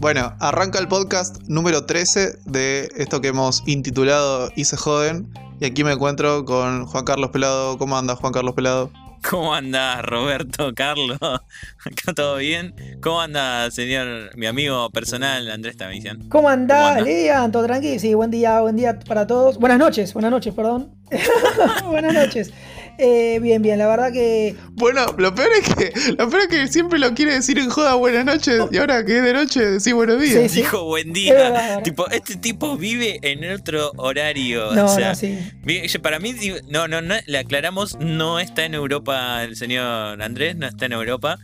Bueno, arranca el podcast número 13 de esto que hemos intitulado Y se joden. Y aquí me encuentro con Juan Carlos Pelado. ¿Cómo andas, Juan Carlos Pelado? ¿Cómo anda Roberto, Carlos? ¿Acá todo bien? ¿Cómo anda, señor, mi amigo personal Andrés Tamisian? ¿Cómo anda, Lidia? ¿Todo tranquilo? Sí, buen día, buen día para todos. Buenas noches, buenas noches, perdón. buenas noches. Eh, bien, bien, la verdad que. Bueno, lo peor es que lo peor es que siempre lo quiere decir en joda buenas noches y ahora que es de noche decís buenos días. Dijo buen día. tipo, este tipo vive en otro horario. No, o sea, no, sí. Para mí, no, no, no, le aclaramos, no está en Europa el señor Andrés, no está en Europa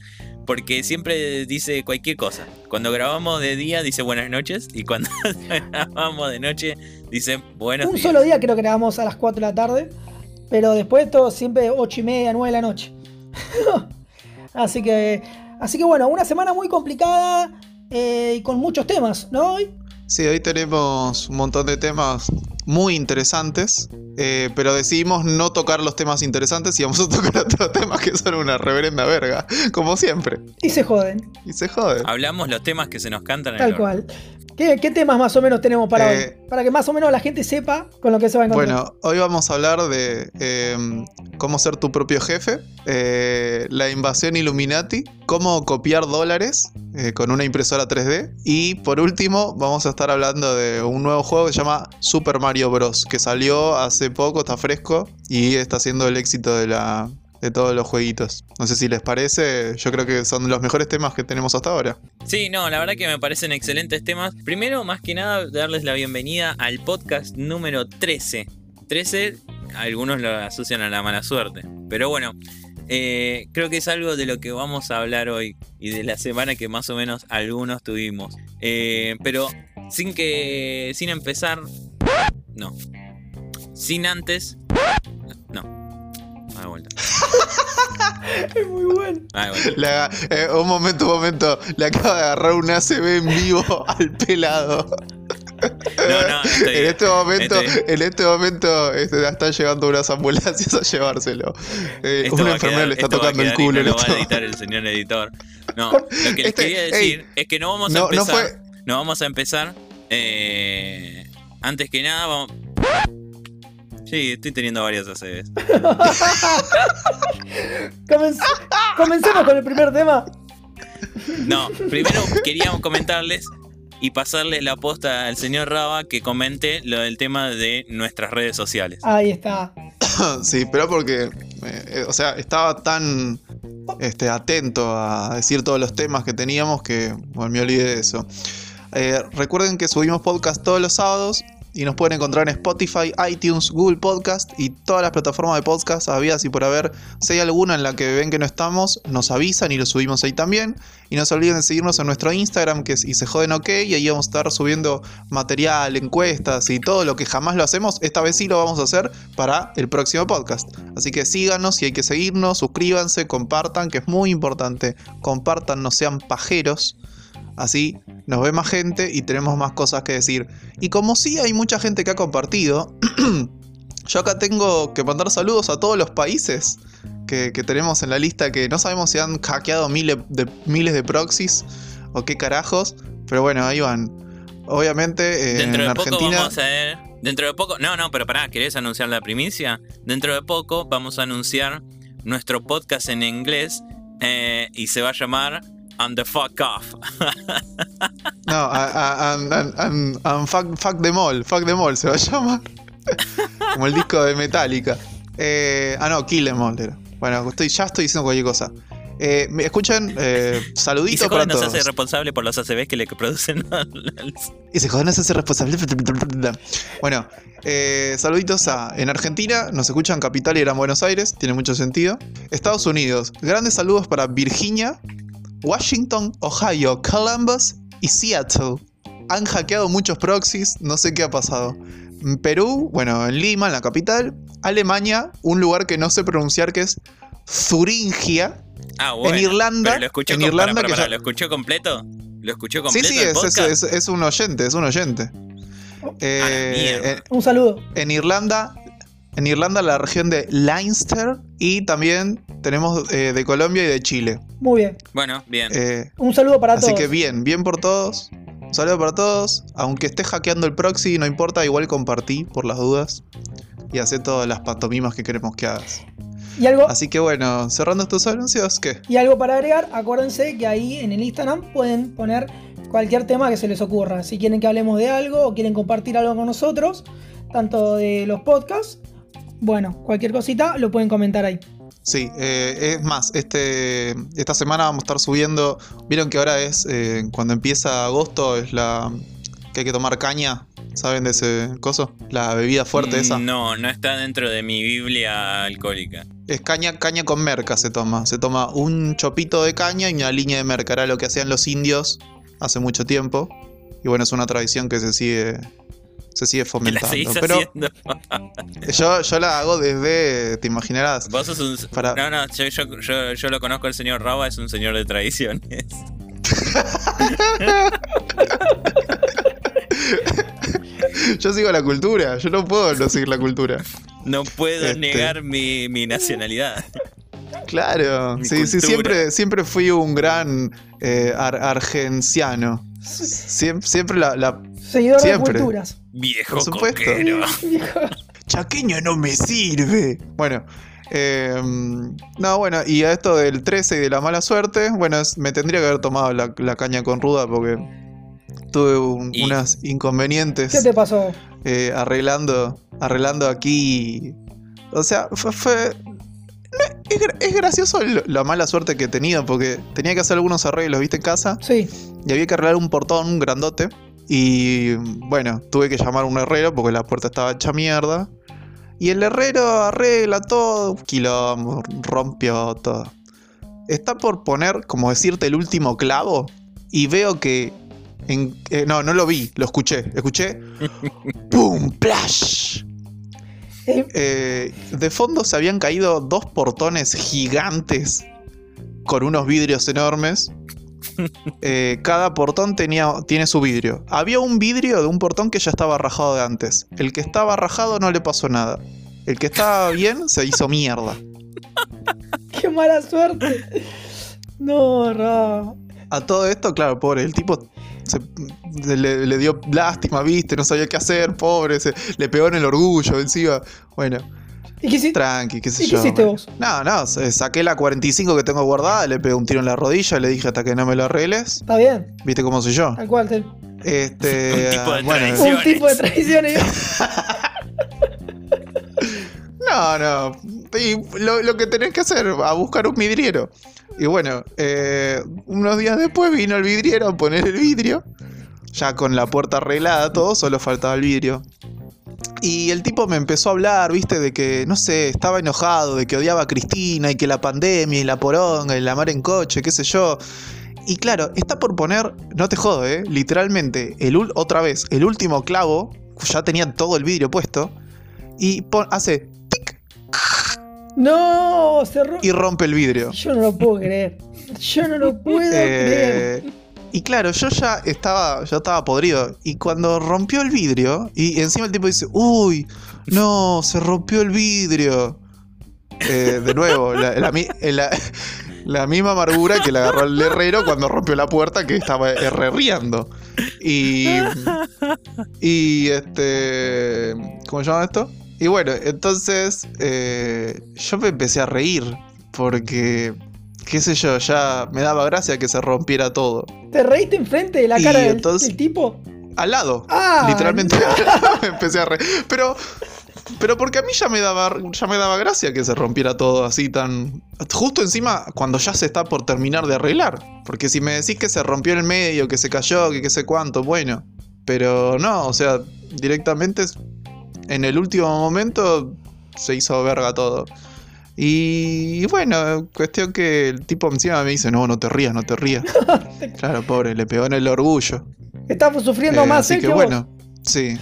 porque siempre dice cualquier cosa. Cuando grabamos de día dice buenas noches y cuando grabamos de noche dice buenos Un días. solo día creo que grabamos a las 4 de la tarde. Pero después todo siempre 8 y media, 9 de la noche. así que. Así que bueno, una semana muy complicada eh, y con muchos temas, ¿no? Hoy. Sí, hoy tenemos un montón de temas muy interesantes, eh, pero decidimos no tocar los temas interesantes y vamos a tocar otros temas que son una reverenda verga, como siempre. Y se joden. Y se joden. Hablamos los temas que se nos cantan. Tal cual. ¿Qué, temas más o menos tenemos para hoy? Eh, para que más o menos la gente sepa con lo que se va a encontrar. Bueno, hoy vamos a hablar de em, cómo ser tu propio jefe, eh, la invasión Illuminati, cómo copiar dólares eh, con una impresora 3D y por último vamos a estar hablando de un nuevo juego que se llama Super Mario Bros. que salió hace poco, está fresco y está siendo el éxito de la, de todos los jueguitos. No sé si les parece, yo creo que son los mejores temas que tenemos hasta ahora. Sí, no, la verdad que me parecen excelentes temas. Primero, más que nada, darles la bienvenida al podcast número 13. 13, algunos lo asocian a la mala suerte. Pero bueno, eh, creo que es algo de lo que vamos a hablar hoy y de la semana que más o menos algunos tuvimos. Eh, pero sin que. sin empezar. No. Sin antes. No. A la vuelta. es muy bueno. eh, un momento, un momento. Le acaba de agarrar un ACB en vivo al pelado. No, no, estoy, en este momento, en este momento este, están llegando unas ambulancias a llevárselo. Eh, una enfermera le está tocando el culo. No lo va a editar el señor editor. No, lo que les este, quería decir ey, es que no vamos a no, empezar. No, fue... no vamos a empezar. Eh, antes que nada, vamos. Sí, estoy teniendo varias ACVs. Comenc comencemos con el primer tema. No, primero queríamos comentarles y pasarle la posta al señor Raba que comente lo del tema de nuestras redes sociales. Ahí está. sí, pero porque, eh, o sea, estaba tan este, atento a decir todos los temas que teníamos que bueno, me olvidé de eso. Eh, recuerden que subimos podcast todos los sábados y nos pueden encontrar en Spotify, iTunes, Google Podcast y todas las plataformas de podcast habidas y por haber. Si hay alguna en la que ven que no estamos, nos avisan y lo subimos ahí también. Y no se olviden de seguirnos en nuestro Instagram que es y se joden ok y ahí vamos a estar subiendo material, encuestas y todo lo que jamás lo hacemos. Esta vez sí lo vamos a hacer para el próximo podcast. Así que síganos y hay que seguirnos, suscríbanse, compartan, que es muy importante. Compartan, no sean pajeros. Así nos ve más gente y tenemos más cosas que decir. Y como sí hay mucha gente que ha compartido, yo acá tengo que mandar saludos a todos los países que, que, tenemos en la lista que no sabemos si han hackeado miles de, miles de proxies o qué carajos. Pero bueno, ahí van. Obviamente eh, Dentro en de Argentina... Poco vamos a ver, dentro de poco... No, no, pero pará, ¿querés anunciar la primicia? Dentro de poco vamos a anunciar nuestro podcast en inglés eh, y se va a llamar and the fuck off. no, and, and, and, fuck, fuck them all, fuck them all se va a llamar. Como el disco de Metallica. Eh, ah, no, Kill them all era. Bueno, estoy, ya estoy diciendo cualquier cosa. Eh, ¿Me escuchen? Eh, saluditos y se para no todos. se hace responsable por los ACBs que le producen. y se joden no se hace responsable. bueno, eh, saluditos a. En Argentina nos escuchan Capital y Gran Buenos Aires, tiene mucho sentido. Estados Unidos, grandes saludos para Virginia, Washington, Ohio, Columbus y Seattle. Han hackeado muchos proxies, no sé qué ha pasado. Perú, bueno, en Lima, en la capital. Alemania, un lugar que no sé pronunciar que es Zuringia. Ah, bueno. En Irlanda. Pero lo escuchó en Irlanda para, para, que para, ya- ¿Lo escuchó completo? ¿Lo escuchó Sí, completo? sí, el es, es- podcast? es- es un oyente, es un oyente. Eh, Un saludo. en Irlanda, en Irlanda la región de Leinster y también tenemos eh, de Colombia y de Chile. Muy bien. Bueno, bien. Eh, Un saludo para así todos. que bien, bien por todos. Un saludo para todos. Aunque esté hackeando el proxy, no importa, igual compartí por las dudas. Y hacé todas las pantomimas que queremos que hagas. Y algo, Así que bueno, cerrando estos anuncios, ¿qué? y algo para agregar, acuérdense que ahí en el Instagram pueden poner cualquier tema que se les ocurra. Si quieren que hablemos de algo o quieren compartir algo con nosotros, tanto de los podcasts, bueno, cualquier cosita lo pueden comentar ahí. Sí, eh, es más, este, esta semana vamos a estar subiendo. Vieron que ahora es, eh, cuando empieza agosto, es la que hay que tomar caña. ¿Saben de ese coso? La bebida fuerte esa. No, no está dentro de mi Biblia alcohólica. Es caña, caña con merca se toma. Se toma un chopito de caña y una línea de merca. Era lo que hacían los indios hace mucho tiempo. Y bueno, es una tradición que se sigue, se sigue ¿Que la fomentando. seguís Pero haciendo? yo, yo la hago desde, te imaginarás. Vos sos un... Para- No, no, yo, yo, yo, yo lo conozco al señor Raba, es un señor de tradiciones. Yo sigo la cultura. Yo no puedo no seguir la cultura. No puedo Este. negar mi, mi nacionalidad. Claro, Mi sí, sí, siempre, siempre fui un gran eh, ar- argenciano. Siempre, siempre la, la- Seguidor Siempre. de culturas. Viejo Por supuesto. coquero. Chaqueño no me sirve. Bueno, eh, no, bueno, y a esto del 13 y de la mala suerte, bueno, es- me tendría que haber tomado la, la caña con ruda porque tuve un- Y- unos inconvenientes ¿Qué te pasó? eh, arreglando, arreglando aquí. O sea, fue. fue- no, es, gra- es gracioso la mala suerte que he tenido porque tenía que hacer algunos arreglos, viste, en casa. Sí. Y había que arreglar un portón, un grandote. Y bueno, tuve que llamar a un herrero porque la puerta estaba hecha mierda. Y el herrero arregla todo, quilombo, rompió todo. Está por poner, como decirte, el último clavo. Y veo que. en- eh, no, no lo vi, lo escuché. Escuché. ¡Pum! ¡Plash! Eh, Eh, de fondo se habían caído dos portones gigantes con unos vidrios enormes. Eh, cada portón tenía, tiene su vidrio. Había un vidrio de un portón que ya estaba rajado de antes. El que estaba rajado no le pasó nada. El que estaba bien se hizo mierda. qué mala suerte. No, Ra. A todo esto, claro, pobre, el tipo se- le, le dio lástima, viste, no sabía qué hacer, pobre, se, le pegó en el orgullo encima. Bueno, ¿Y qué hiciste? tranqui, qué sé ¿Y qué hiciste vos? No, no, se- saqué la 45 que tengo guardada, le pegué un tiro en la rodilla, le dije hasta que no me lo arregles. Está bien, ¿Viste cómo soy yo? tal cual. te- Este, Un tipo de bueno, traición. Un tipo de traiciones. no, no. Y lo, lo que tenés que hacer, a buscar un vidriero. Y bueno, eh, unos días después vino el vidriero a poner el vidrio. Ya con la puerta arreglada, todo, solo faltaba el vidrio. Y el tipo me empezó a hablar, viste, de que, no sé, estaba enojado, de que odiaba a Cristina y que la pandemia y la poronga y la mar en coche, qué sé yo. Y claro, está por poner, no te jodo, eh, literalmente, el, ul- otra vez, el último clavo, ya tenía todo el vidrio puesto, y pon- hace tic No, cerró. y rompe el vidrio. Yo no lo puedo creer. Yo no lo puedo creer. Y claro, yo ya estaba, ya estaba podrido. Y cuando rompió el vidrio, y encima el tipo dice, uy, no, se rompió el vidrio. Eh, de nuevo, eh, la- misma amargura que le agarró el herrero cuando rompió la puerta que estaba herreriando. Y. Y este. ¿Cómo se esto? Y bueno, entonces eh, yo me empecé a reír porque, qué sé yo, ya me daba gracia que se rompiera todo. ¿Te reíste enfrente de la Y cara del, entonces- del tipo? Al lado, Ah, literalmente me empecé a reír. Pero, pero porque a mí ya me, daba, ya me daba gracia que se rompiera todo así tan... Justo encima cuando ya se está por terminar de arreglar. Porque si me decís que se rompió en el medio, que se cayó, que qué sé cuánto, bueno. Pero no, o sea, directamente en el último momento se hizo verga todo. Y, bueno, cuestión que el tipo encima me dice, no, no te rías, no te rías. claro, pobre, le pegó en el orgullo. Estamos sufriendo Eh, más así él que que bueno, sí.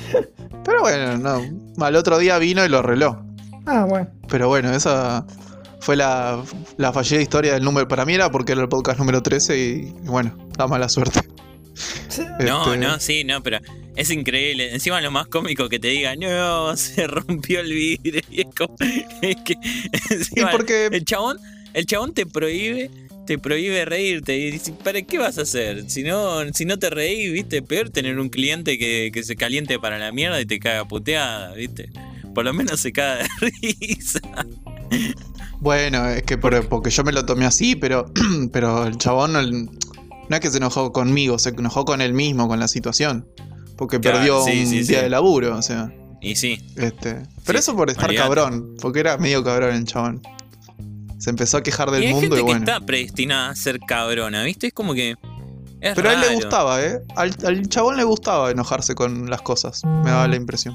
Pero bueno, no. Al otro día vino y lo arregló. Ah, bueno. Pero bueno, esa fue la, la fallida historia del número. Para mí era porque era el podcast número 13 y, y bueno, la mala suerte. No, Este, no, sí, no, pero es increíble. Encima lo más cómico que te diga, no, se rompió el vidrio. Y es como, es que, Y encima, porque. el chabón, el chabón te prohíbe te prohíbe reírte. Y ¿para qué vas a hacer? Si no, si no te reís, viste, peor tener un cliente que, que se caliente para la mierda y te caga puteada, viste. Por lo menos se caga de risa. Bueno, es que por- porque yo me lo tomé así, pero, pero el chabón no es que se enojó conmigo, se enojó con él mismo, con la situación. Porque Claro, perdió sí, un sí, día sí. de laburo, o sea. Y sí, Este. Pero eso por estar olvidate. cabrón, porque era medio cabrón el chabón. Se empezó a quejar del y hay mundo gente y bueno. que está predestinada a ser cabrona, ¿viste? Es como que. Es Pero a él le gustaba, ¿eh? Al, al chabón le gustaba enojarse con las cosas, me daba la impresión.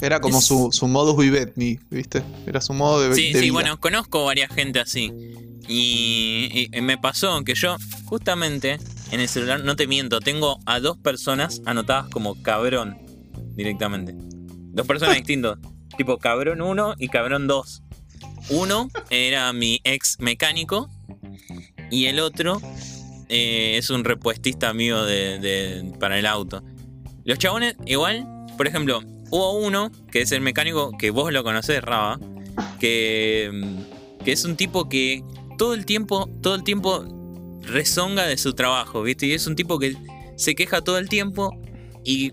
Era como Es- su, su modus vivendi, ¿viste? Era su modo de, Sí, de sí, vida. bueno, conozco varias gente así. Y, y me pasó que yo, justamente, en el celular, no te miento, tengo a dos personas anotadas como cabrón directamente. Dos personas distintas. Tipo cabrón 1 y cabrón 2. Uno era mi ex mecánico y el otro eh, es un repuestista mío de, de- para el auto. Los chabones, igual, por ejemplo, hubo uno que es el mecánico que vos lo conocés, Raba, que, mm, que es un tipo que todo el tiempo, todo el tiempo rezonga de su trabajo, ¿viste? Y es un tipo que se queja todo el tiempo y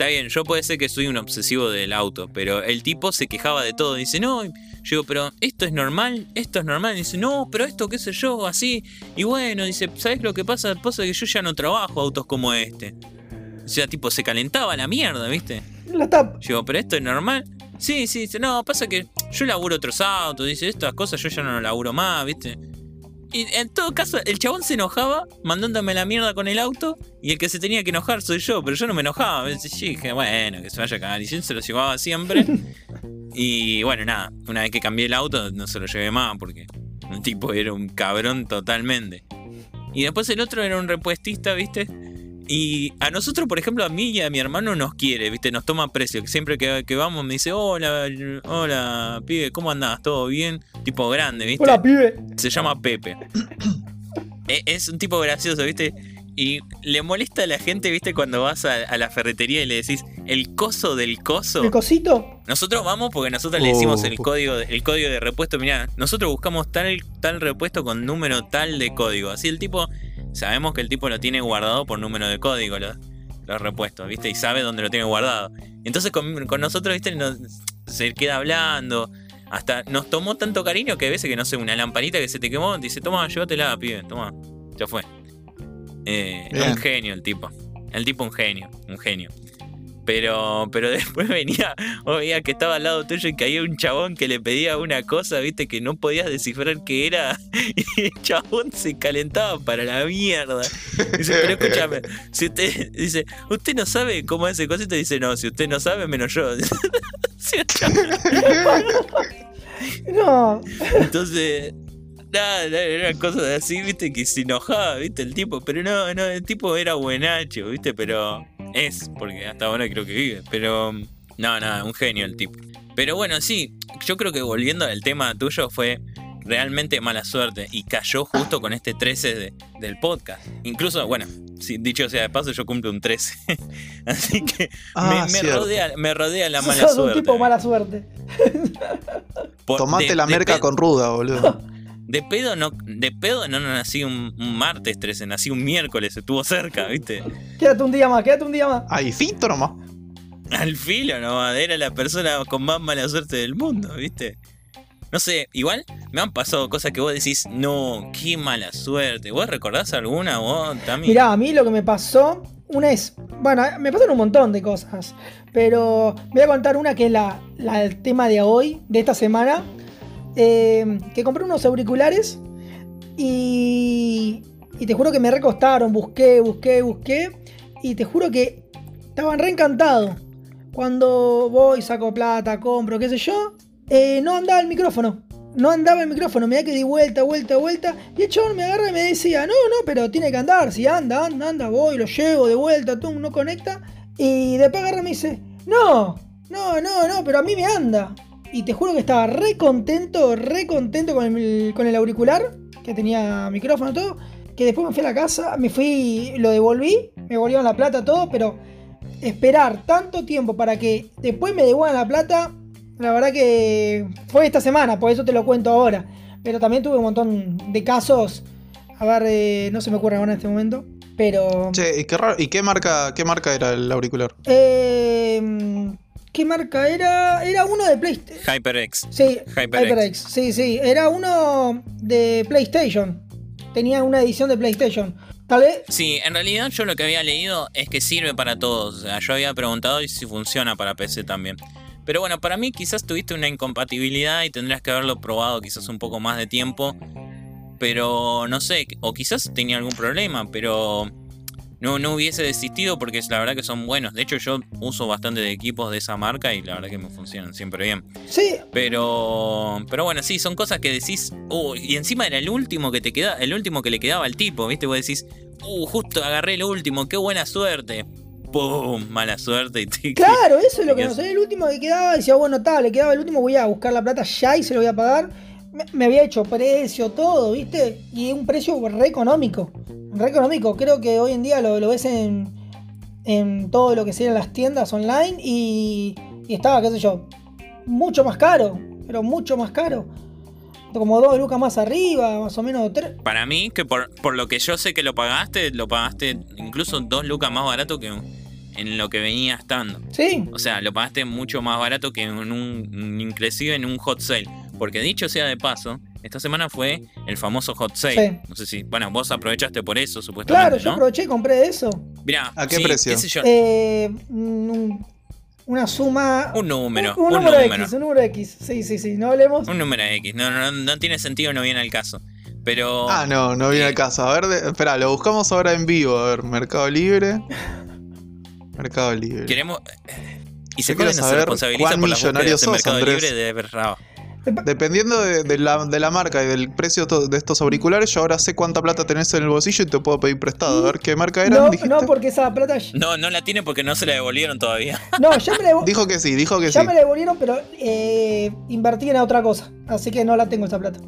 está bien, yo puede ser que soy un obsesivo del auto, pero el tipo se quejaba de todo. Dice, no, yo digo, pero esto es normal, esto es normal. dice, no, pero esto qué sé yo, así. Y bueno, dice, ¿sabes lo que pasa? Pasa que yo ya no trabajo autos como este. O sea, tipo, se calentaba la mierda, ¿viste? La tapa. Yo digo, ¿pero esto es normal? Sí, sí, dice, no, pasa que yo laburo otros autos, dice, estas cosas yo ya no laburo más, ¿viste? Y en todo caso, el chabón se enojaba mandándome la mierda con el auto y el que se tenía que enojar soy yo, pero yo no me enojaba. Dije, bueno, que se vaya a cagar. Y yo se lo llevaba siempre. Y bueno, nada, una vez que cambié el auto no se lo llevé más porque el tipo era un cabrón totalmente. Y después el otro era un repuestista, ¿viste? Y a nosotros, por ejemplo, a mí y a mi hermano nos quiere, ¿viste? Nos toma precio. Siempre que, que vamos me dice, hola, hola, pibe, ¿cómo andás? ¿Todo bien? Tipo grande, ¿viste? Hola, pibe. Se llama Pepe. E- es un tipo gracioso, ¿viste? Y le molesta a la gente, ¿viste? Cuando vas a, a la ferretería y le decís, el coso del coso. El cosito. Nosotros vamos porque nosotros le decimos Oh. el código, el código de repuesto. Mirá, nosotros buscamos tal, tal repuesto con número tal de código. Así el tipo, sabemos que el tipo lo tiene guardado por número de código, los, los repuestos, ¿viste? Y sabe dónde lo tiene guardado. Entonces con, con nosotros, ¿viste? Nos- se queda hablando. Hasta nos tomó tanto cariño que a veces que no sé, una lamparita que se te quemó, dice, toma, llévatela, pibe, toma. Ya fue. Eh, un genio el tipo. El tipo un genio, un genio. Pero, pero después venía, o veía que estaba al lado tuyo y caía un chabón que le pedía una cosa, viste, que no podías descifrar qué era. Y el chabón se calentaba para la mierda. Dice, pero escúchame, si usted, dice, usted no sabe cómo es ese cosito, dice, no, si usted no sabe, menos yo. No. Entonces, nada, eran cosas así, viste, que se enojaba, viste, el tipo. Pero no, no, el tipo era buenacho, viste, pero es, porque hasta ahora creo que vive. Pero, no, no, un genio el tipo. Pero bueno, sí, yo creo que volviendo al tema tuyo fue realmente mala suerte y cayó justo con este 13 de- del podcast. Incluso, bueno, si, dicho sea de paso, yo cumplo un 13. Así que Ah, me, me cierto. rodea, me rodea la Sos mala un suerte. tipo mala suerte. Por- Tomate de- la de merca con ruda, boludo. De pedo no, de pedo no nací un, un martes 13, nací un miércoles, estuvo cerca, ¿viste? Quédate un día más, quédate un día más. Ahí, finto nomás. Al filo nomás, era la persona con más mala suerte del mundo, ¿viste? No sé, igual me han pasado cosas que vos decís, no, qué mala suerte. ¿Vos recordás alguna vos, Tami? Mirá, a mí lo que me pasó, una es, bueno, me pasaron un montón de cosas, pero voy a contar una que es la, la del tema de hoy, de esta semana, eh, que compré unos auriculares y, y te juro que me recostaron, busqué, busqué, busqué, y te juro que estaban reencantados. Cuando voy, saco plata, compro, qué sé yo, eh, no andaba el micrófono. No andaba el micrófono, me da que di vuelta, vuelta, vuelta. Y el chabón me agarra y me decía, no, no, pero tiene que andar, si anda, anda, anda, voy, lo llevo de vuelta, tú, no conecta. Y después agarra y me dice, no, no, no, no, pero a mí me anda. Y te juro que estaba re contento, re contento con el, con el auricular, que tenía micrófono y todo. Que después me fui a la casa, me fui, lo devolví, me volvieron la plata, todo, pero esperar tanto tiempo para que después me devuelvan la plata, la verdad que fue esta semana, por eso te lo cuento ahora. Pero también tuve un montón de casos. A ver, eh, no se me ocurre ahora en este momento. Pero. Che, ¿y qué, raro- ¿y qué marca, qué marca era el auricular? Eh, ¿Qué marca era? Era uno de PlayStation. HyperX. Sí, HyperX. HyperX. Sí, sí. Era uno de PlayStation. Tenía una edición de PlayStation. Tal vez. Sí, en realidad yo lo que había leído es que sirve para todos. O sea, yo había preguntado y si funciona para PC también. Pero bueno, para mí quizás tuviste una incompatibilidad y tendrías que haberlo probado quizás un poco más de tiempo. Pero no sé, o quizás tenía algún problema, pero no, no hubiese desistido porque la verdad que son buenos. De hecho yo uso bastante de equipos de esa marca y la verdad que me funcionan siempre bien. Sí, Pero, pero bueno, sí, son cosas que decís, uh, y encima era el último que te queda, el último que le quedaba al tipo, ¿viste? Vos decís, uh, justo agarré el último, qué buena suerte. ¡Pum! Mala suerte y claro, eso es lo que te no quedas- sé. El último que quedaba, decía, bueno, tal, le quedaba el último, voy a buscar la plata ya y se lo voy a pagar. Me, me había hecho precio, todo, ¿viste? Y un precio re económico. Re económico. Creo que hoy en día lo, lo ves en, en todo lo que serían las tiendas online y, y estaba, qué sé yo, mucho más caro. Pero mucho más caro. Como dos lucas más arriba, más o menos tres. Para mí, que por, por lo que yo sé que lo pagaste, lo pagaste incluso dos lucas más barato que en lo que venía estando. Sí, O sea, lo pagaste mucho más barato que en un, inclusive en un hot sale. Porque dicho sea de paso, esta semana fue el famoso hot sale. Sí. No sé si, bueno, vos aprovechaste por eso, supuestamente, claro, yo ¿no? aproveché y compré eso. Mirá, ¿A qué sí, precio? qué sé yo, Eh, un- una suma. un número, un, un, número, número. X, un número X. Sí, sí, sí. No hablemos. Un número X. No, no, no tiene sentido, no viene al caso. Pero. Ah, no, no viene al caso. A ver, de- espera, lo buscamos ahora en vivo. A ver, Mercado Libre. Mercado Libre. Queremos. Y se Yo quiero no se saber responsabiliza cuán por las millonario búsquedas en Mercado Andrés. Libre de Berraba. Dependiendo de, de la, de la marca y del precio de estos auriculares, yo ahora sé cuánta plata tenés en el bolsillo y te puedo pedir prestado. A ver qué marca eran, No, no, porque esa plata. No, no la tiene porque no se la devolvieron todavía. No, ya me la, Dijo que sí, dijo que ya sí. me la devolvieron, pero eh, invertí en otra cosa. Así que no la tengo esa plata.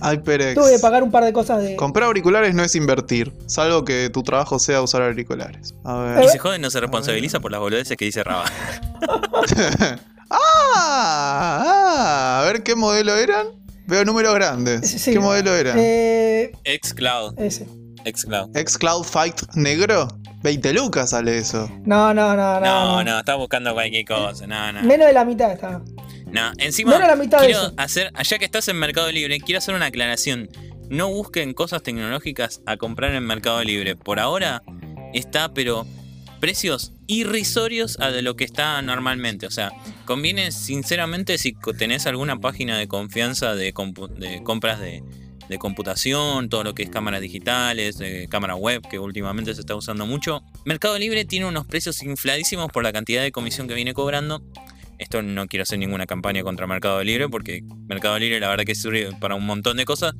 HyperX. Tuve que pagar un par de cosas de. Comprar auriculares no es invertir, salvo que tu trabajo sea usar auriculares. A ver. Y se jode, no se responsabiliza por las boludeces que dice Raba. ah, ah, a ver qué modelo eran. Veo números grandes. Sí. ¿Qué modelo era? Eh, Xcloud. ese. Xcloud. X-Cloud Fight negro. 20 lucas sale eso. No, no, no, no. No, no, está buscando cualquier cosa. No, no. Menos de la mitad estaba. No, encima. Menos la mitad de quiero eso. hacer, allá que estás en Mercado Libre, quiero hacer una aclaración. No busquen cosas tecnológicas a comprar en Mercado Libre. Por ahora está, pero precios irrisorios a de lo que está normalmente. O sea, conviene sinceramente si tenés alguna página de confianza de, compras de, de computación, todo lo que es cámaras digitales, de cámara web, que últimamente se está usando mucho. Mercado Libre tiene unos precios infladísimos por la cantidad de comisión que viene cobrando. Esto no quiero hacer ninguna campaña contra Mercado Libre porque Mercado Libre la verdad que sirve para un montón de cosas.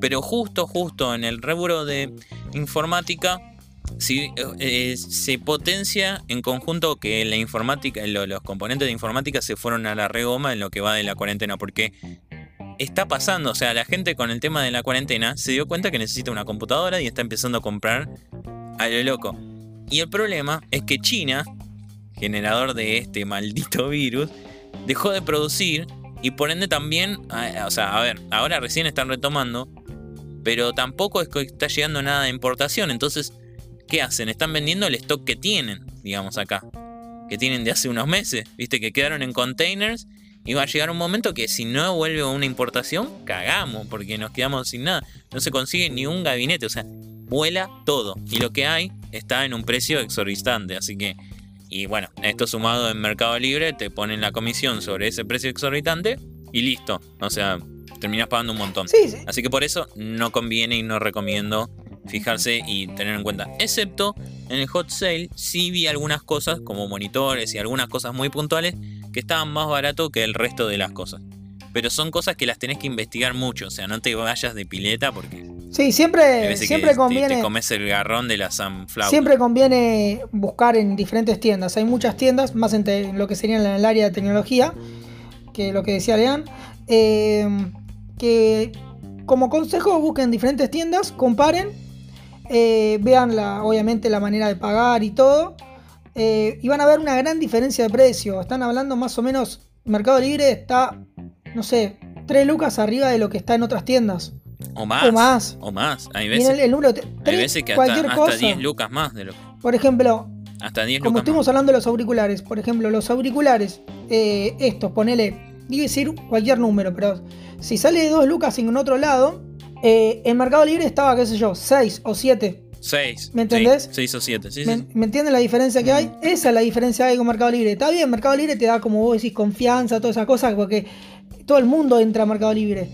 Pero justo, justo en el rubro de informática, si, eh, se potencia en conjunto que la informática, lo- los componentes de informática se fueron a la regoma en lo que va de la cuarentena. Porque está pasando, o sea, la gente con el tema de la cuarentena se dio cuenta que necesita una computadora y está empezando a comprar a lo loco. Y el problema es que China, generador de este maldito virus, dejó de producir y por ende también, o sea, a ver, ahora recién están retomando, pero tampoco es que está llegando nada de importación, entonces, ¿qué hacen? Están vendiendo el stock que tienen, digamos acá, que tienen de hace unos meses, viste, que quedaron en containers y va a llegar un momento que si no vuelve una importación, cagamos, porque nos quedamos sin nada, no se consigue ni un gabinete, o sea, vuela todo y lo que hay está en un precio exorbitante, así que y bueno, esto sumado en Mercado Libre te ponen la comisión sobre ese precio exorbitante y listo. O sea, terminas pagando un montón. Sí, sí. Así que por eso no conviene y no recomiendo fijarse y tener en cuenta. Excepto en el hot sale, sí vi algunas cosas como monitores y algunas cosas muy puntuales que estaban más barato que el resto de las cosas. Pero son cosas que las tenés que investigar mucho. O sea, no te vayas de pileta porque Sí, siempre, siempre te- conviene. te, comes el garrón de la sunflower. Siempre conviene buscar en diferentes tiendas. Hay muchas tiendas, más en, te- en lo que sería en el área de tecnología, que lo que decía Lean. eh, que como consejo busquen diferentes tiendas, comparen, eh, vean la, obviamente la manera de pagar y todo. eh, y van a ver una gran diferencia de precio. Están hablando más o menos, Mercado Libre está, no sé, 3 lucas arriba de lo que está en otras tiendas. O más. O más. O más. Hay veces, el, el número hay 3, veces que cualquier hasta, hasta cosa. 10 lucas más de lo Por ejemplo, Hasta 10 como lucas estuvimos más. hablando de los auriculares, por ejemplo, los auriculares, eh, estos, ponele, digo decir cualquier número, pero si sale de 2 lucas en otro lado, eh, en Mercado Libre estaba, qué sé yo, 6 o 7. 6. ¿Me entendés? 6 o 7. Sí, ¿Me, sí. me entienden la diferencia que hay? Esa es la diferencia que hay con Mercado Libre. Está bien, Mercado Libre te da, como vos decís, confianza, todas esas cosas, porque todo el mundo entra a Mercado Libre.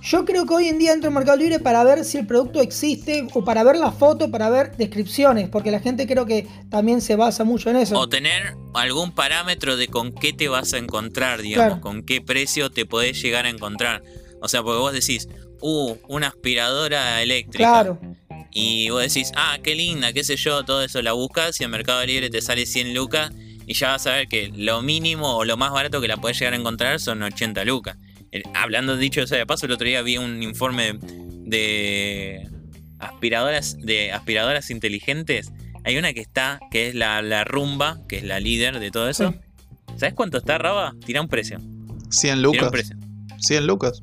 Yo creo que hoy en día entro a Mercado Libre para ver si el producto existe o para ver la foto, para ver descripciones, porque la gente creo que también se basa mucho en eso. O tener algún parámetro de con qué te vas a encontrar, digamos, Claro. con qué precio te podés llegar a encontrar. O sea, porque vos decís, uh, una aspiradora eléctrica. Claro, Y vos decís, ah, qué linda, qué sé yo, todo eso la buscas y en Mercado Libre te sale 100 lucas y ya vas a ver que lo mínimo o lo más barato que la podés llegar a encontrar son 80 lucas. Eh, hablando dicho sea de paso, el otro día vi un informe de aspiradoras de aspiradoras inteligentes. Hay una que está, que es la, la Rumba, que es la líder de todo eso. Sí. ¿Sabes cuánto está, Raba? Tira un precio. 100 Tira un lucas. precio. 100 lucas.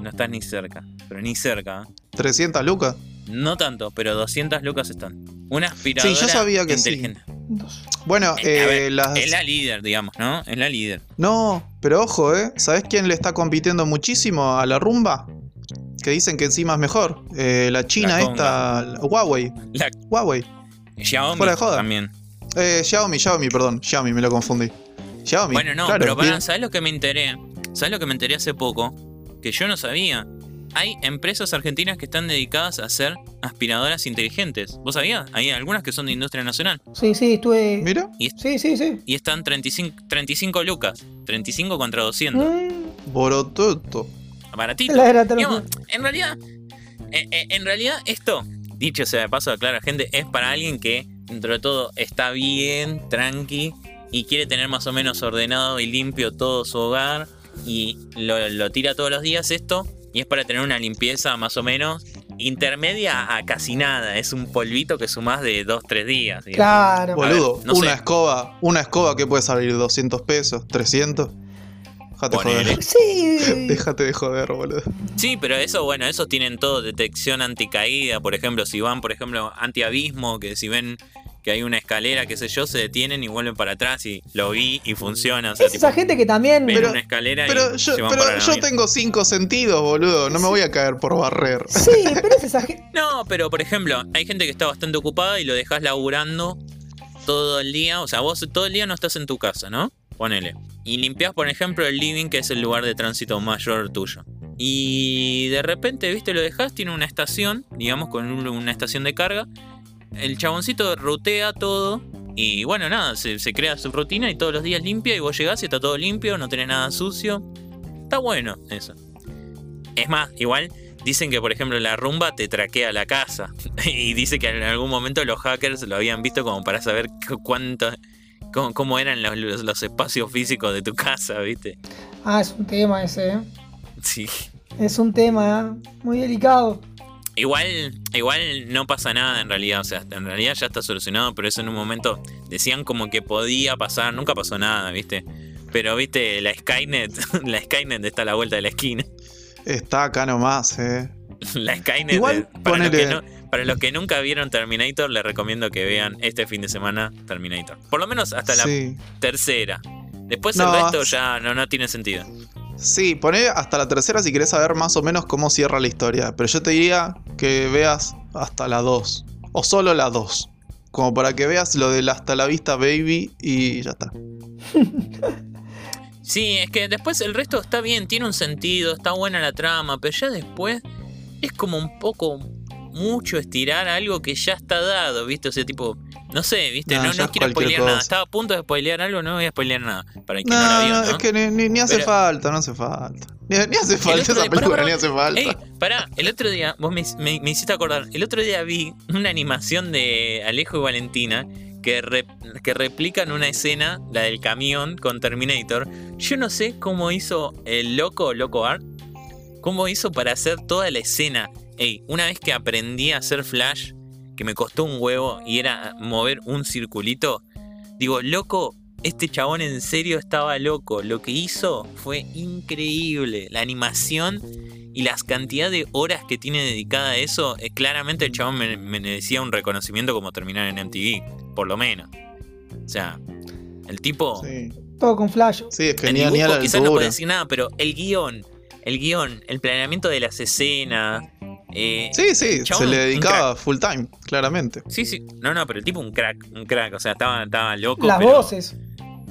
No estás ni cerca, pero ni cerca. ¿eh? 300 lucas. No tanto, pero 200 lucas están. Una aspiradora Sí, yo sabía que inteligente. Bueno, Eh, eh, ver, las... Es la líder, digamos, ¿no? Es la líder. No, pero ojo, ¿eh? ¿Sabés quién le está compitiendo muchísimo a la rumba? Que dicen que encima es mejor. Eh, la China La esta, la- Huawei. La Huawei. Xiaomi Fuera de joda. también. Eh, Xiaomi, Xiaomi, perdón. Xiaomi, me lo confundí. Xiaomi. Bueno, no, claro, pero. ¿sabes lo que me enteré? ¿Sabes lo que me enteré hace poco? Que yo no sabía. Hay empresas argentinas que están dedicadas a hacer aspiradoras inteligentes. ¿Vos sabías? Hay algunas que son de industria nacional. Sí, sí, estuve. Mira, Sí, sí, sí. Y están 35, 35 lucas. 35 contra 200. Mm, Borototo. Baratito. la era te lo- Digamos, en realidad, eh, eh, en realidad esto, dicho sea de paso, aclara gente, es para alguien que dentro de todo está bien, tranqui y quiere tener más o menos ordenado y limpio todo su hogar y lo, lo tira todos los días esto y es para tener una limpieza más o menos intermedia a casi nada. Es un polvito que sumás de 2-3 días. digamos. Claro. Boludo, ver, no una sé. escoba. Una escoba que puede salir 200 pesos, 300. Déjate Ponele. joder. Sí. Déjate de joder, boludo. Sí, pero eso, bueno, esos tienen todo, detección anticaída, por ejemplo, si van, por ejemplo, antiabismo, que si ven que hay una escalera, qué sé yo, se detienen y vuelven para atrás y lo vi y funciona. O sea, Es esa gente que también. ven Pero- una escalera Pero y yo, se van pero para la yo tengo cinco sentidos, boludo. No me voy a caer por barrer. Sí, pero es esa gente. No, pero por ejemplo, hay gente que está bastante ocupada y lo dejas laburando todo el día. O sea, vos todo el día no estás en tu casa, ¿no? Ponele. Y limpias, por ejemplo, el living, que es el lugar de tránsito mayor tuyo. Y de repente, viste, lo dejas, tiene una estación, digamos, con un- una estación de carga. El chaboncito rutea todo. Y bueno, nada, se, se crea su rutina y todos los días limpia. Y vos llegás y está todo limpio, no tenés nada sucio. Está bueno eso. Es más, igual dicen que, por ejemplo, la rumba te traquea la casa. Y dice que en algún momento los hackers lo habían visto como para saber cu- cuánto. Cómo, cómo eran los, los- los espacios físicos de tu casa, ¿viste? Ah, es un tema ese, ¿eh? Sí. Es un tema ¿eh? muy delicado. Igual, igual no pasa nada en realidad, o sea, en realidad ya está solucionado, pero eso en un momento decían como que podía pasar, nunca pasó nada, ¿viste? Pero, ¿viste? La Skynet, la Skynet está a la vuelta de la esquina. Está acá nomás, eh. La Skynet, Igual, de- para, los que ponele- no- para los que nunca vieron Terminator, les recomiendo que vean este fin de semana Terminator. Por lo menos hasta la Sí. tercera. Después No, el resto ya no, no tiene sentido. Sí, poné hasta la tercera si querés saber más o menos cómo cierra la historia. Pero yo te diría que veas hasta la 2. O solo la 2. Como para que veas lo del hasta la vista baby y ya está. Sí, es que después el resto está bien, tiene un sentido, está buena la trama, pero ya después es como un poco mucho estirar algo que ya está dado, ¿viste? O sea, tipo, no sé, ¿viste? No, No, quiero spoilear nada. Estaba a punto de spoilear algo, no voy a spoilear nada. Para que no, No, la vio, no, es que ni, ni- ni hace Pero- falta, no hace falta. Ni, ni hace falta esa día- película, pará, ni hace falta. Ey, pará, el otro día, vos me, me- me hiciste acordar, el otro día vi una animación de Alejo y Valentina que, re- que replican una escena, la del camión con Terminator. Yo no sé cómo hizo el loco, loco Art, cómo hizo para hacer toda la escena. Ey, una vez que aprendí a hacer Flash, que me costó un huevo y era mover un circulito, digo, loco, este chabón en serio estaba loco. Lo que hizo fue increíble. La animación y las cantidades de horas que tiene dedicada a eso, eh, claramente el chabón me, merecía un reconocimiento como terminar en MTV, por lo menos. O sea, el tipo... Todo con flash. Sí, es que ni, a quizás no puede decir nada, pero el guion, el guion, el planeamiento de las escenas... Eh, sí, sí, se le dedicaba full time, claramente. Sí, sí. No, no, pero el tipo un crack, un crack. O sea, estaba, estaba loco. Las voces.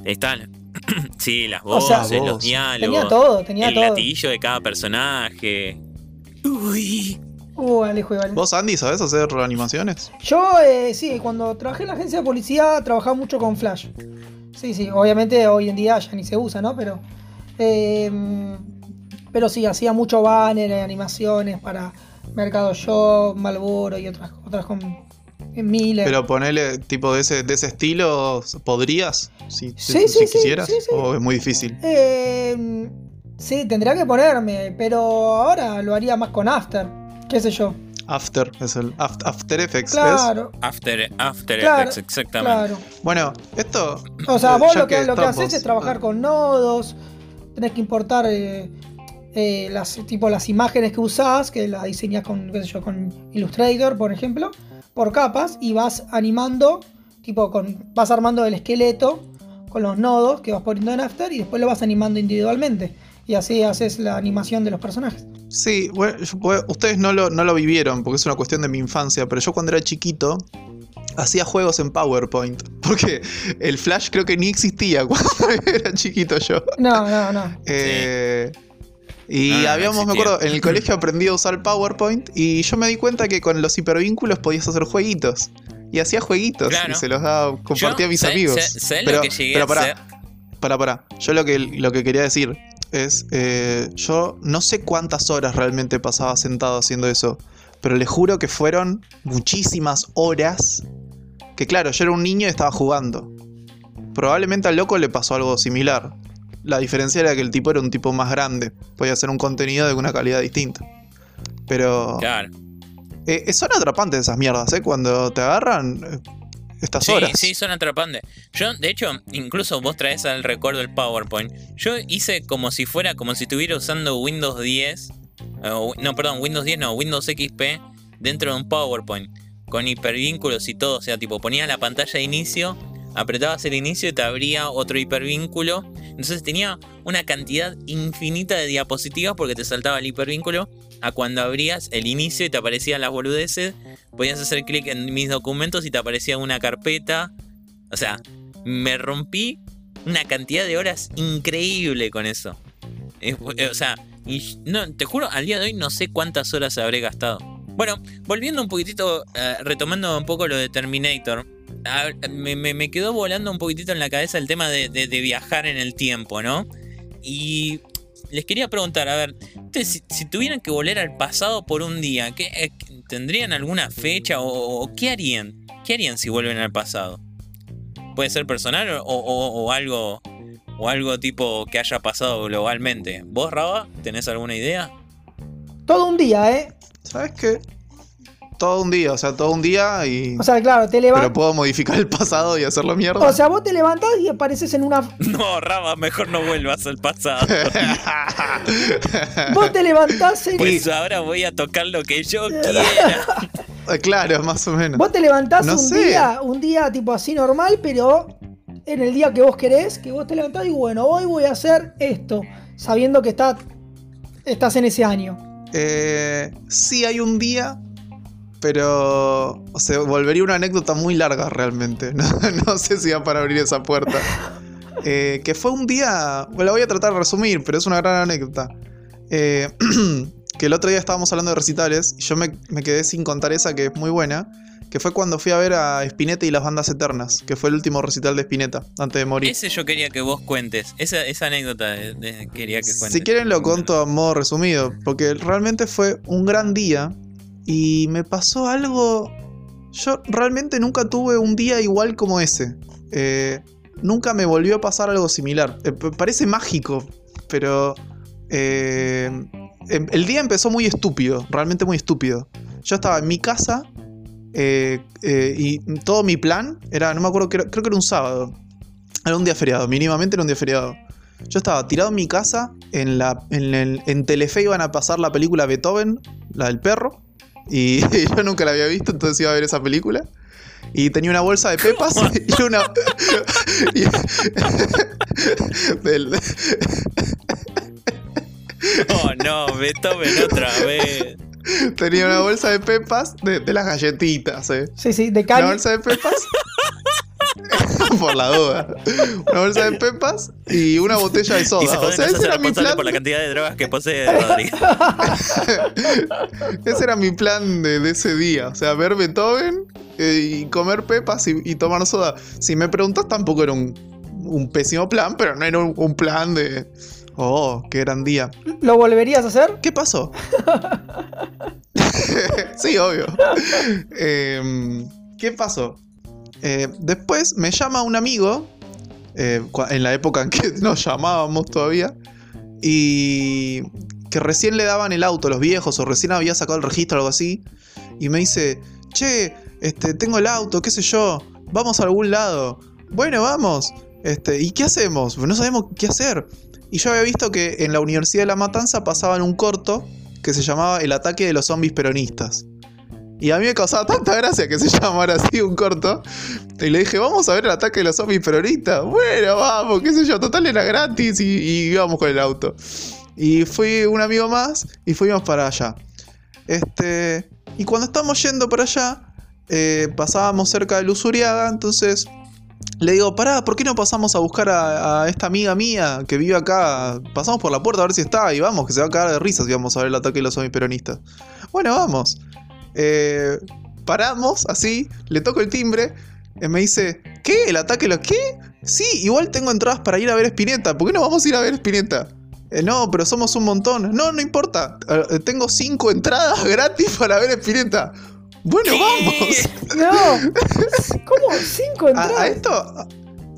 Están. sí, las voces, los diálogos. Tenía todo, tenía el todo. El de cada personaje. Uy. Uh, Alejo, vale. ¿Vos, Andy, sabés hacer animaciones? Yo, eh, sí, cuando trabajé en la agencia de policía, trabajaba mucho con Flash. Sí, sí, obviamente hoy en día ya ni se usa, ¿no? Pero. Eh, pero sí, hacía mucho banner, animaciones para Mercado Shop, Malboro y otras, otras con Miller. Pero ponerle tipo de ese, de ese estilo, ¿podrías? Si, sí, si, quisieras. ¿O es muy difícil? Eh, sí, tendría que ponerme, pero ahora lo haría más con After. ¿Qué sé yo? After, es el After Effects. Claro. After, after Effects, exactamente. Claro. Bueno, esto. O sea, vos lo que, lo que haces es trabajar con nodos, tenés que importar eh, eh, las, tipo, las imágenes que usás, que las diseñas con, qué sé yo, con Illustrator, por ejemplo por capas y vas animando, tipo, con, vas armando el esqueleto con los nodos que vas poniendo en After y después lo vas animando individualmente. Y así haces la animación de los personajes. Sí, bueno, ustedes no lo, no lo vivieron porque es una cuestión de mi infancia, pero yo cuando era chiquito hacía juegos en PowerPoint. Porque el Flash creo que ni existía cuando era chiquito yo. No, no, no. Eh, y habíamos, me acuerdo, en el colegio aprendí a usar PowerPoint y yo me di cuenta que con los hipervínculos podías hacer jueguitos. Y hacía jueguitos y se los daba, compartía a mis amigos. pero, pero para, para, para. Yo lo que, lo que quería decir es, eh, yo no sé cuántas horas realmente pasaba sentado haciendo eso, pero le juro que fueron muchísimas horas. Que claro, yo era un niño y estaba jugando. Probablemente al loco le pasó algo similar. La diferencia era que el tipo era un tipo más grande. Podía hacer un contenido de una calidad distinta. Pero. Claro. Eh, son atrapantes esas mierdas, ¿eh? Cuando te agarran. Eh, estas sí, horas. Sí, son atrapantes. Yo, de hecho, incluso vos traes al recuerdo el PowerPoint. Yo hice como si fuera, como si estuviera usando Windows 10. no, perdón, Windows 10 no, Windows XP dentro de un PowerPoint. Con hipervínculos y todo. O sea, tipo, ponía la pantalla de inicio apretabas el inicio y te abría otro hipervínculo. Entonces tenía una cantidad infinita de diapositivas porque te saltaba el hipervínculo. A cuando abrías el inicio y te aparecían las boludeces, podías hacer clic en mis documentos y te aparecía una carpeta. O sea, me rompí una cantidad de horas increíble con eso. O sea, no, te juro, al día de hoy no sé cuántas horas habré gastado. Bueno, volviendo un poquitito, eh, retomando un poco lo de Terminator me, quedó volando un poquitito en la cabeza el tema de, viajar en el tiempo, ¿no? Y les quería preguntar, a ver, si, tuvieran que volver al pasado por un día, ¿qué, eh, ¿tendrían alguna fecha o, qué harían? ¿Qué harían si vuelven al pasado? ¿Puede ser personal o, algo o algo tipo que haya pasado globalmente? ¿Vos, Raba, tenés alguna idea? Todo un día, ¿eh? ¿Sabes qué? Todo un día, o sea, todo un día y. O sea, claro, te levantas. Pero puedo modificar el pasado y hacerlo mierda. O sea, vos te levantás y apareces en una. No, Raba, mejor no vuelvas al pasado. vos te levantás en. Pues ahora voy a tocar lo que yo quiera. Eh, claro, más o menos. Vos te levantás un día, un día tipo así normal, pero en el día que vos querés, que vos te levantás y bueno, hoy voy a hacer esto, sabiendo que está, estás en ese año. Eh, sí hay un día pero se volvería una anécdota muy larga realmente. No, sé si va para abrir esa puerta. Eh, que fue un día, bueno, la voy a tratar de resumir, pero es una gran anécdota. Eh, que el otro día estábamos hablando de recitales y yo me, quedé sin contar esa que es muy buena. Que fue cuando fui a ver a Spinetta y las bandas eternas, que fue el último recital de Spinetta, antes de morir. Ese yo quería que vos cuentes, esa, anécdota quería que cuentes. Si quieren lo cuento a modo resumido, porque realmente fue un gran día y me pasó algo... Yo realmente nunca tuve un día igual como ese. Eh, nunca me volvió a pasar algo similar. Eh, parece mágico, pero... Eh, em, el día empezó muy estúpido, realmente muy estúpido. Yo estaba en mi casa y todo mi plan era, no me acuerdo, creo, creo que era un sábado. Era un día feriado, mínimamente era un día feriado. Yo estaba tirado en mi casa, en, la, en, el- en Telefe iban a pasar la película Beethoven, la del perro, y, yo nunca la había visto, entonces iba a ver esa película. Y tenía una bolsa de pepas y una... y- del- Oh, no, Beethoven otra vez. tenía una bolsa de pepas de, de las galletitas, ¿eh? Sí, sí, de Una caña. bolsa de pepas. por la duda. Una bolsa de pepas y una botella de Y se soda. O sea, ese era mi plan. por la cantidad de drogas que posee Rodrigo. Ese era mi plan de, de ese día. O sea, ver Beethoven eh, y comer pepas y, y tomar soda. Si me preguntas, tampoco era un, un pésimo plan, pero no era un, un plan de. Oh, qué gran día. ¿Lo volverías a hacer? ¿Qué pasó? sí, obvio. Em, ¿Qué pasó? Eh, después me llama un amigo, eh, en la época en que nos llamábamos todavía, y que recién le daban el auto, los viejos, o recién había sacado el registro o algo así, y me dice, che, este, tengo el auto, qué sé yo, vamos a algún lado. Bueno, vamos. Este, ¿Y qué hacemos? No sabemos qué hacer. Y yo había visto que en la Universidad de La Matanza pasaban un corto que se llamaba El ataque de los zombies peronistas. Y a mí me causaba tanta gracia que se llamara así un corto. Y le dije, vamos a ver el ataque de los zombies peronistas. Bueno, vamos, qué sé yo, total era gratis y, y íbamos con el auto. Y fui un amigo más y fuimos para allá. Este, y cuando estábamos yendo para allá, eh, pasábamos cerca de Lusuriaga, entonces le digo, pará, ¿por qué no pasamos a buscar a, esta amiga mía que vive acá? Pasamos por la puerta a ver si está y vamos, que se va a cagar de risas y vamos a ver el ataque de los zombies peronistas. Bueno, vamos. Eh, paramos, así, le toco el timbre, y me dice, ¿qué? ¿El ataque los qué? Sí, igual tengo entradas para ir a ver Spinetta, ¿por qué no vamos a ir a ver Spinetta? "Eh, no, pero somos un montón. No, no importa. Eh, tengo cinco entradas gratis para ver Spinetta. Bueno, vamos. No. ¿Cómo? ¿Cinco entradas? a esto, a-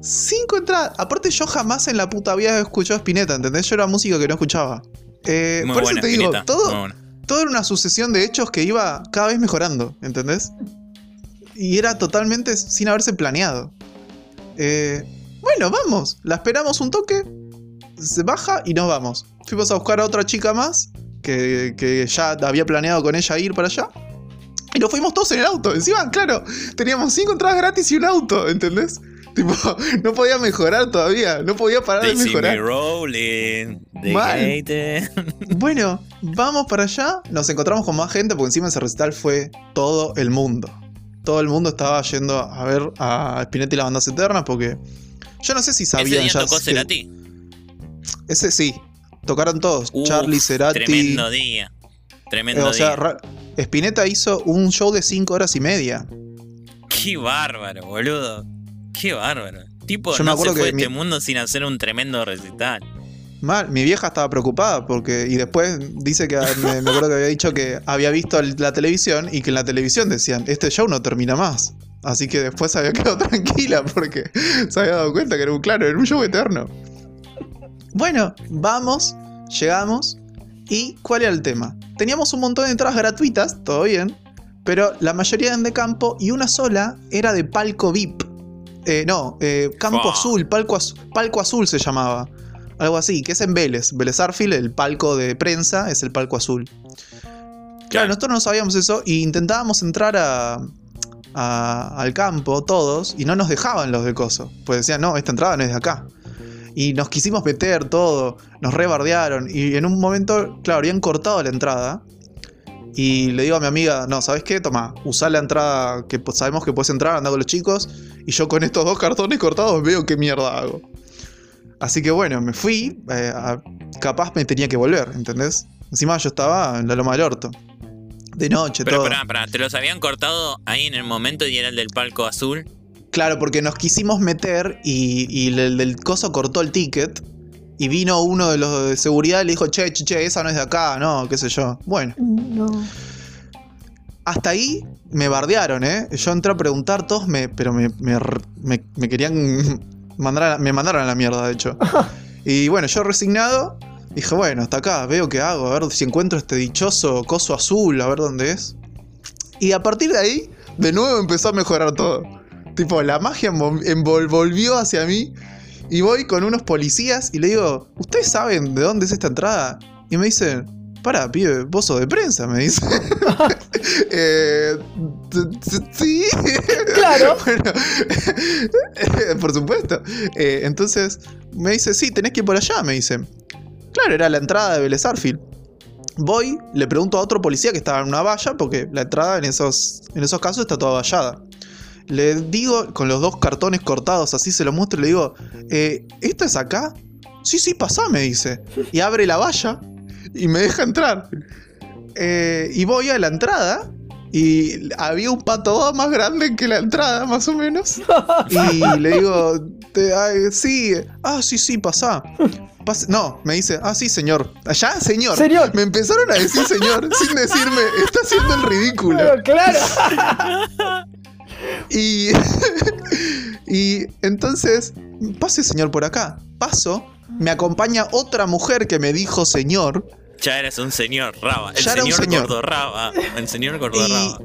cinco entradas. Aparte, yo jamás en la puta vida he escuchado Spinetta, ¿entendés? Yo era música que no escuchaba. Eh, Muy por eso buena, te digo, Spinetta, todo. Todo era una sucesión de hechos que iba cada vez mejorando, ¿entendés? Y era totalmente sin haberse planeado. Eh, bueno, vamos. La esperamos un toque. Se baja y nos vamos. Fuimos a buscar a otra chica más. Que, ya había planeado con ella ir para allá. Y nos fuimos todos en el auto. Encima, claro, teníamos cinco entradas gratis y un auto, ¿entendés? Tipo, no podía mejorar todavía. No podía parar de see me mejorar. rolling, Mal. Bueno, vamos para allá. Nos encontramos con más gente porque encima ese recital fue todo el mundo. Todo el mundo estaba yendo a ver a Spinetta y la Bandas Eternas porque yo no sé si Ese sabían día ya. tocó que- Cerati. Ese sí. Tocaron todos. Uf, Charlie, Cerati. Tremendo día. eh, Tremendo o sea, día. Spinetta hizo un show de 5 horas y media. Qué bárbaro, boludo. Qué bárbaro. Tipo, Yo me no se acuerdo fue que este mi- mundo sin hacer un tremendo recital. Mal, mi vieja estaba preocupada porque. Y después dice que me, me acuerdo que había dicho que había visto la televisión y que en la televisión decían: Este show no termina más. Así que después se había quedado tranquila porque se había dado cuenta que era un claro, era un show eterno. Bueno, vamos, llegamos. ¿Y cuál era el tema? Teníamos un montón de entradas gratuitas, todo bien, pero la mayoría eran de campo y una sola era de palco VIP. Eh, no, eh, campo azul, palco, az- palco azul se llamaba. Algo así, que es en Vélez. Vélez Arfield, el palco de prensa, es el palco azul. Claro, Claro. nosotros no sabíamos eso y intentábamos entrar a, a- al campo todos y no nos dejaban los de coso. Pues decían, no, esta entrada no es de acá. Y nos quisimos meter todo, nos rebardearon y en un momento, claro, habían cortado la entrada. Y le digo a mi amiga, no, ¿sabes qué? Toma, usá la entrada que sabemos que puedes entrar, anda con los chicos. Y yo con estos dos cartones cortados veo qué mierda hago. Así que bueno, me fui. eh, a- capaz me tenía que volver, ¿entendés? Encima yo estaba en la loma del orto. De noche, Pero todo. pará, pará, te los habían cortado ahí en el momento y era el del palco azul. Claro, porque nos quisimos meter y, y el del coso cortó el ticket. Y vino uno de los de seguridad y le dijo, che, che, che, esa no es de acá, no, qué sé yo. Bueno, No. hasta ahí me bardearon, ¿eh? Yo entré a preguntar, todos me. Pero me, me, me- me querían mandar a la- me mandaron a la mierda, de hecho. Y bueno, yo resignado, dije, bueno, hasta acá, veo qué hago, a ver si encuentro este dichoso coso azul, a ver dónde es. Y a partir de ahí, de nuevo empezó a mejorar todo. Tipo, la magia envol- volvió hacia mí Y voy con unos policías y le digo, ¿ustedes saben de dónde es esta entrada? Y me dicen, para, pibe, vos sos de prensa, me dice. eh, sí. Claro. bueno, por supuesto. Eh, entonces me dice, sí, tenés que ir por allá, me dice. Claro, era la entrada de Vélez Arfield. Voy, le pregunto a otro policía que estaba en una valla, porque la entrada en esos, en esos casos está toda vallada. Le digo, con los dos cartones cortados, así se lo muestro, y le digo, eh, ¿esto es acá? Sí, sí, pasá, me dice. Y abre la valla y me deja entrar. Eh, y voy a la entrada y había un pato más grande que la entrada, más o menos. Y le digo, te- ay, sí, ah, sí, sí, pasá. Pas- no, me dice, ah, sí, señor. ¿Allá, señor? Señor. Me empezaron a decir señor sin decirme, está haciendo el ridículo. claro. Y, y entonces, pase señor por acá. Paso, me acompaña otra mujer que me dijo señor. Ya eres un señor Raba. El Ya era un señor, señor. gordo Raba. El señor gordo Y, Raba.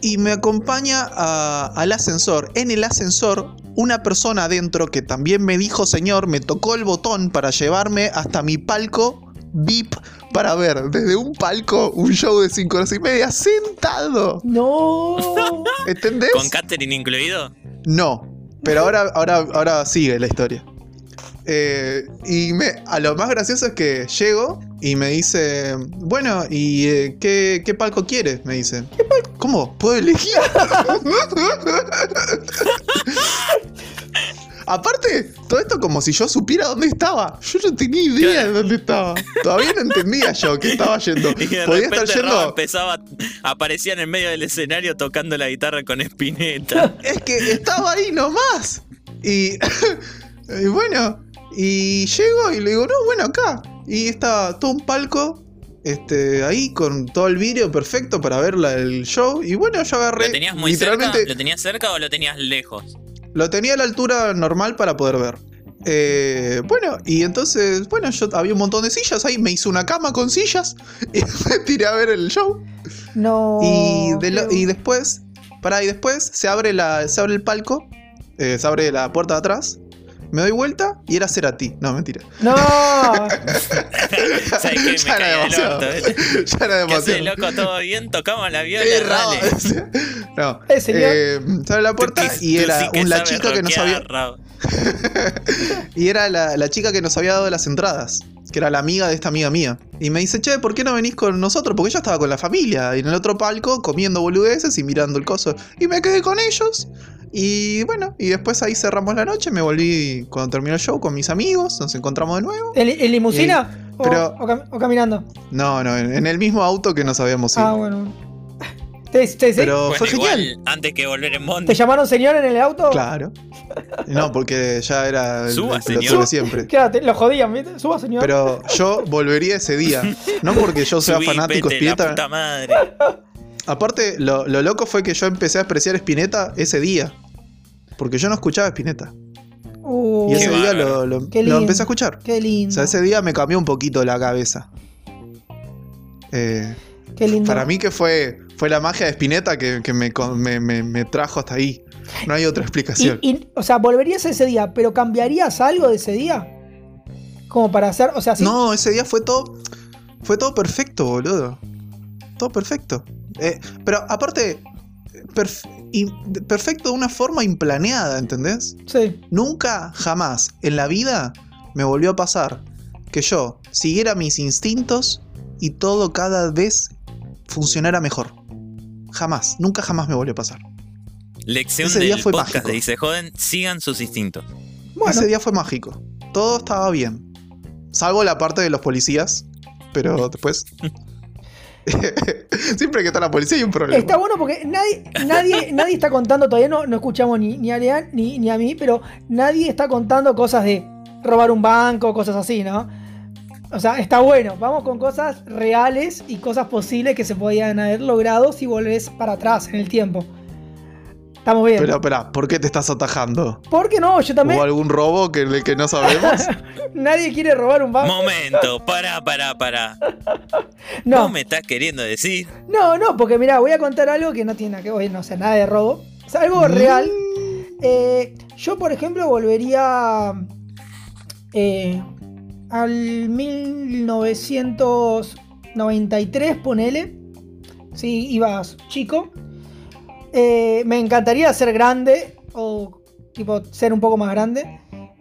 y me acompaña a- al ascensor. En el ascensor, una persona adentro que también me dijo señor, me tocó el botón para llevarme hasta mi palco VIP para ver desde un palco un show de 5 horas y media sentado. No. ¿Entendés? ¿Con catering incluido? No, pero ahora, ahora, ahora sigue la historia. Eh, y me, a lo más gracioso es que llego y me dice, bueno, ¿y eh, qué, qué palco quieres? Me dice. ¿Cómo? ¿Puedo elegir? Aparte, todo esto como si yo supiera dónde estaba. Yo no tenía idea Claro. de dónde estaba. Todavía no entendía yo que estaba yendo. Y de Podía estar yendo. empezaba, aparecía en el medio del escenario tocando la guitarra con Spinetta. Es que estaba ahí nomás. Y, y bueno, y llego y le digo, no, bueno, acá. Y estaba todo un palco este, ahí con todo el vídeo perfecto para ver la- el show. Y bueno, yo agarré. ¿Lo tenías muy literalmente, cerca? ¿Lo tenías cerca o lo tenías lejos? lo tenía a la altura normal para poder ver. Eh, bueno, y entonces, bueno, yo había un montón de sillas ahí, me hice una cama con sillas y me tiré a ver el show. No. Y, de lo- qué- y después, pará, y después se abre, la, se abre el palco, eh, se abre la puerta de atrás, me doy vuelta y era Cerati. No, mentira. No. ¿Sabes qué? Me ya era demasiado. orto, ¿eh? ya era ¿Qué haces, demasiado. loco? ¿Todo bien? Tocamos la viola, Eh, dale. no, Eh, señor. eh, la puerta Tú- y tú era sí un- la chica que nos había. Y era la, la chica que nos había dado las entradas. Que era la amiga de esta amiga mía. Y me dice, che, ¿por qué no venís con nosotros? Porque yo estaba con la familia. Y en el otro palco comiendo boludeces y mirando el coso. Y me quedé con ellos. Y bueno, y después ahí cerramos la noche. Me volví cuando terminó el show con mis amigos. Nos encontramos de nuevo. ¿En, en limusina? O- pero- o, cam- o caminando? No, no, en, en el mismo auto que nos habíamos ido. Ah, bueno. ¿Te, te- te- Pero Bueno, fue igual, genial. antes que volver en ¿Te Bondi. llamaron señor en el auto? Claro. No, porque ya era el, Suba, el de siempre. Claro, te- lo jodían, ¿viste? Suba, señor. Pero yo volvería ese día. No porque yo sea Subí, fanático la puta madre. Aparte, lo, lo loco fue que yo empecé a apreciar Spinetta ese día. Porque yo no escuchaba Spinetta. Uh, Y ese día lo, lo- empecé a escuchar. Qué lindo. O sea, ese día me cambió un poquito la cabeza. Eh, Qué lindo. para mí que fue, fue la magia de Spinetta que, que me, me- me- me trajo hasta ahí. No hay otra Y- explicación. y- o sea, volverías a ese día, pero ¿cambiarías algo de ese día? Como para hacer, o sea, sí. No, ese día fue todo. Fue todo perfecto, boludo. Todo perfecto. Eh, pero aparte, perf- y- perfecto de una forma implaneada, ¿entendés? Sí. Nunca, jamás en la vida me volvió a pasar que yo siguiera mis instintos y todo cada vez funcionara mejor. Jamás, nunca jamás me volvió a pasar. Lección Ese día fue podcast mágico. de Dice Joden, sigan sus instintos. Bueno, Ese día fue mágico. Todo estaba bien. Salvo la parte de los policías. Pero después. Siempre que está la policía hay un problema. está bueno porque nadie, nadie, nadie está contando, todavía no, no escuchamos ni, ni a Lean ni, ni a mí, pero nadie está contando cosas de robar un banco, cosas así, ¿no? O sea, está bueno. Vamos con cosas reales y cosas posibles que se podían haber logrado si volvés para atrás en el tiempo. Estamos bien. Pero, espera, ¿por qué te estás atajando? ¿Por qué no? Yo también. ¿Hubo algún robo que, del que no sabemos? Nadie quiere robar un banco. Momento, para, para, para. No. ¿Vos me estás queriendo decir? No, no, porque mira, voy a contar algo que no tiene nada que ver, no sé, nada de robo. O sea, Mm. algo real. Eh, yo, por ejemplo, volvería. eh, al 1993, ponele. Sí, ibas chico. Eh, me encantaría ser grande o tipo ser un poco más grande.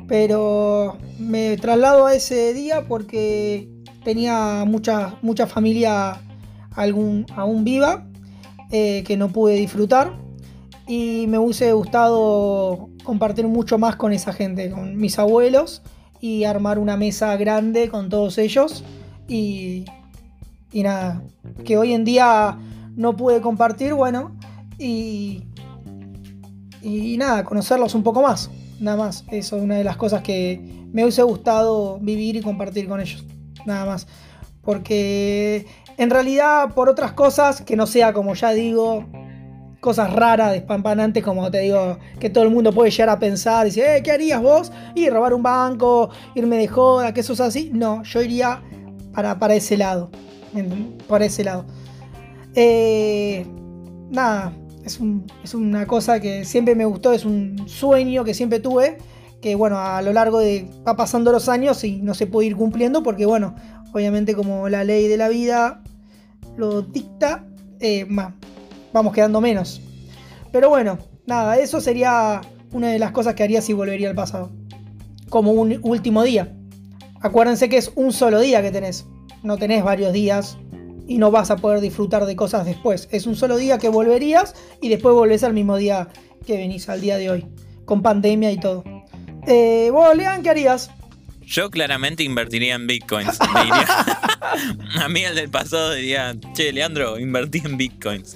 Pero me traslado a ese día porque tenía mucha, familia algún, aún viva eh, que no pude disfrutar. Y me hubiese gustado compartir mucho más con esa gente, con mis abuelos y armar una mesa grande con todos ellos. Y, y nada, que hoy en día no pude compartir, bueno, y, nada, conocerlos un poco más. Nada más, eso es una de las cosas que me hubiese gustado vivir y compartir con ellos. Nada más. Porque en realidad por otras cosas que no sea como ya digo, cosas raras, despampanantes, como te digo, que todo el mundo puede llegar a pensar, decir, eh, ¿qué harías vos? Y robar un banco, irme de joda, que eso es así. No, yo iría para, para ese lado. Para ese lado. Eh, nada, es, es, una cosa que siempre me gustó, es un sueño que siempre tuve, que bueno, a lo largo de va pasando los años y no se puede ir cumpliendo porque bueno, obviamente como la ley de la vida lo dicta, eh, vamos quedando menos. Pero bueno, nada, eso sería una de las cosas que haría si volvería al pasado. Como un último día. Acuérdense que es un solo día que tenés. No tenés varios días y no vas a poder disfrutar de cosas después. Es un solo día que volverías y después volvés al mismo día que venís, al día de hoy, con pandemia y todo. Eh, vos, Lean, ¿qué harías? Yo claramente invertiría en bitcoins. a mí el del pasado diría, che, Leandro, invertí en bitcoins.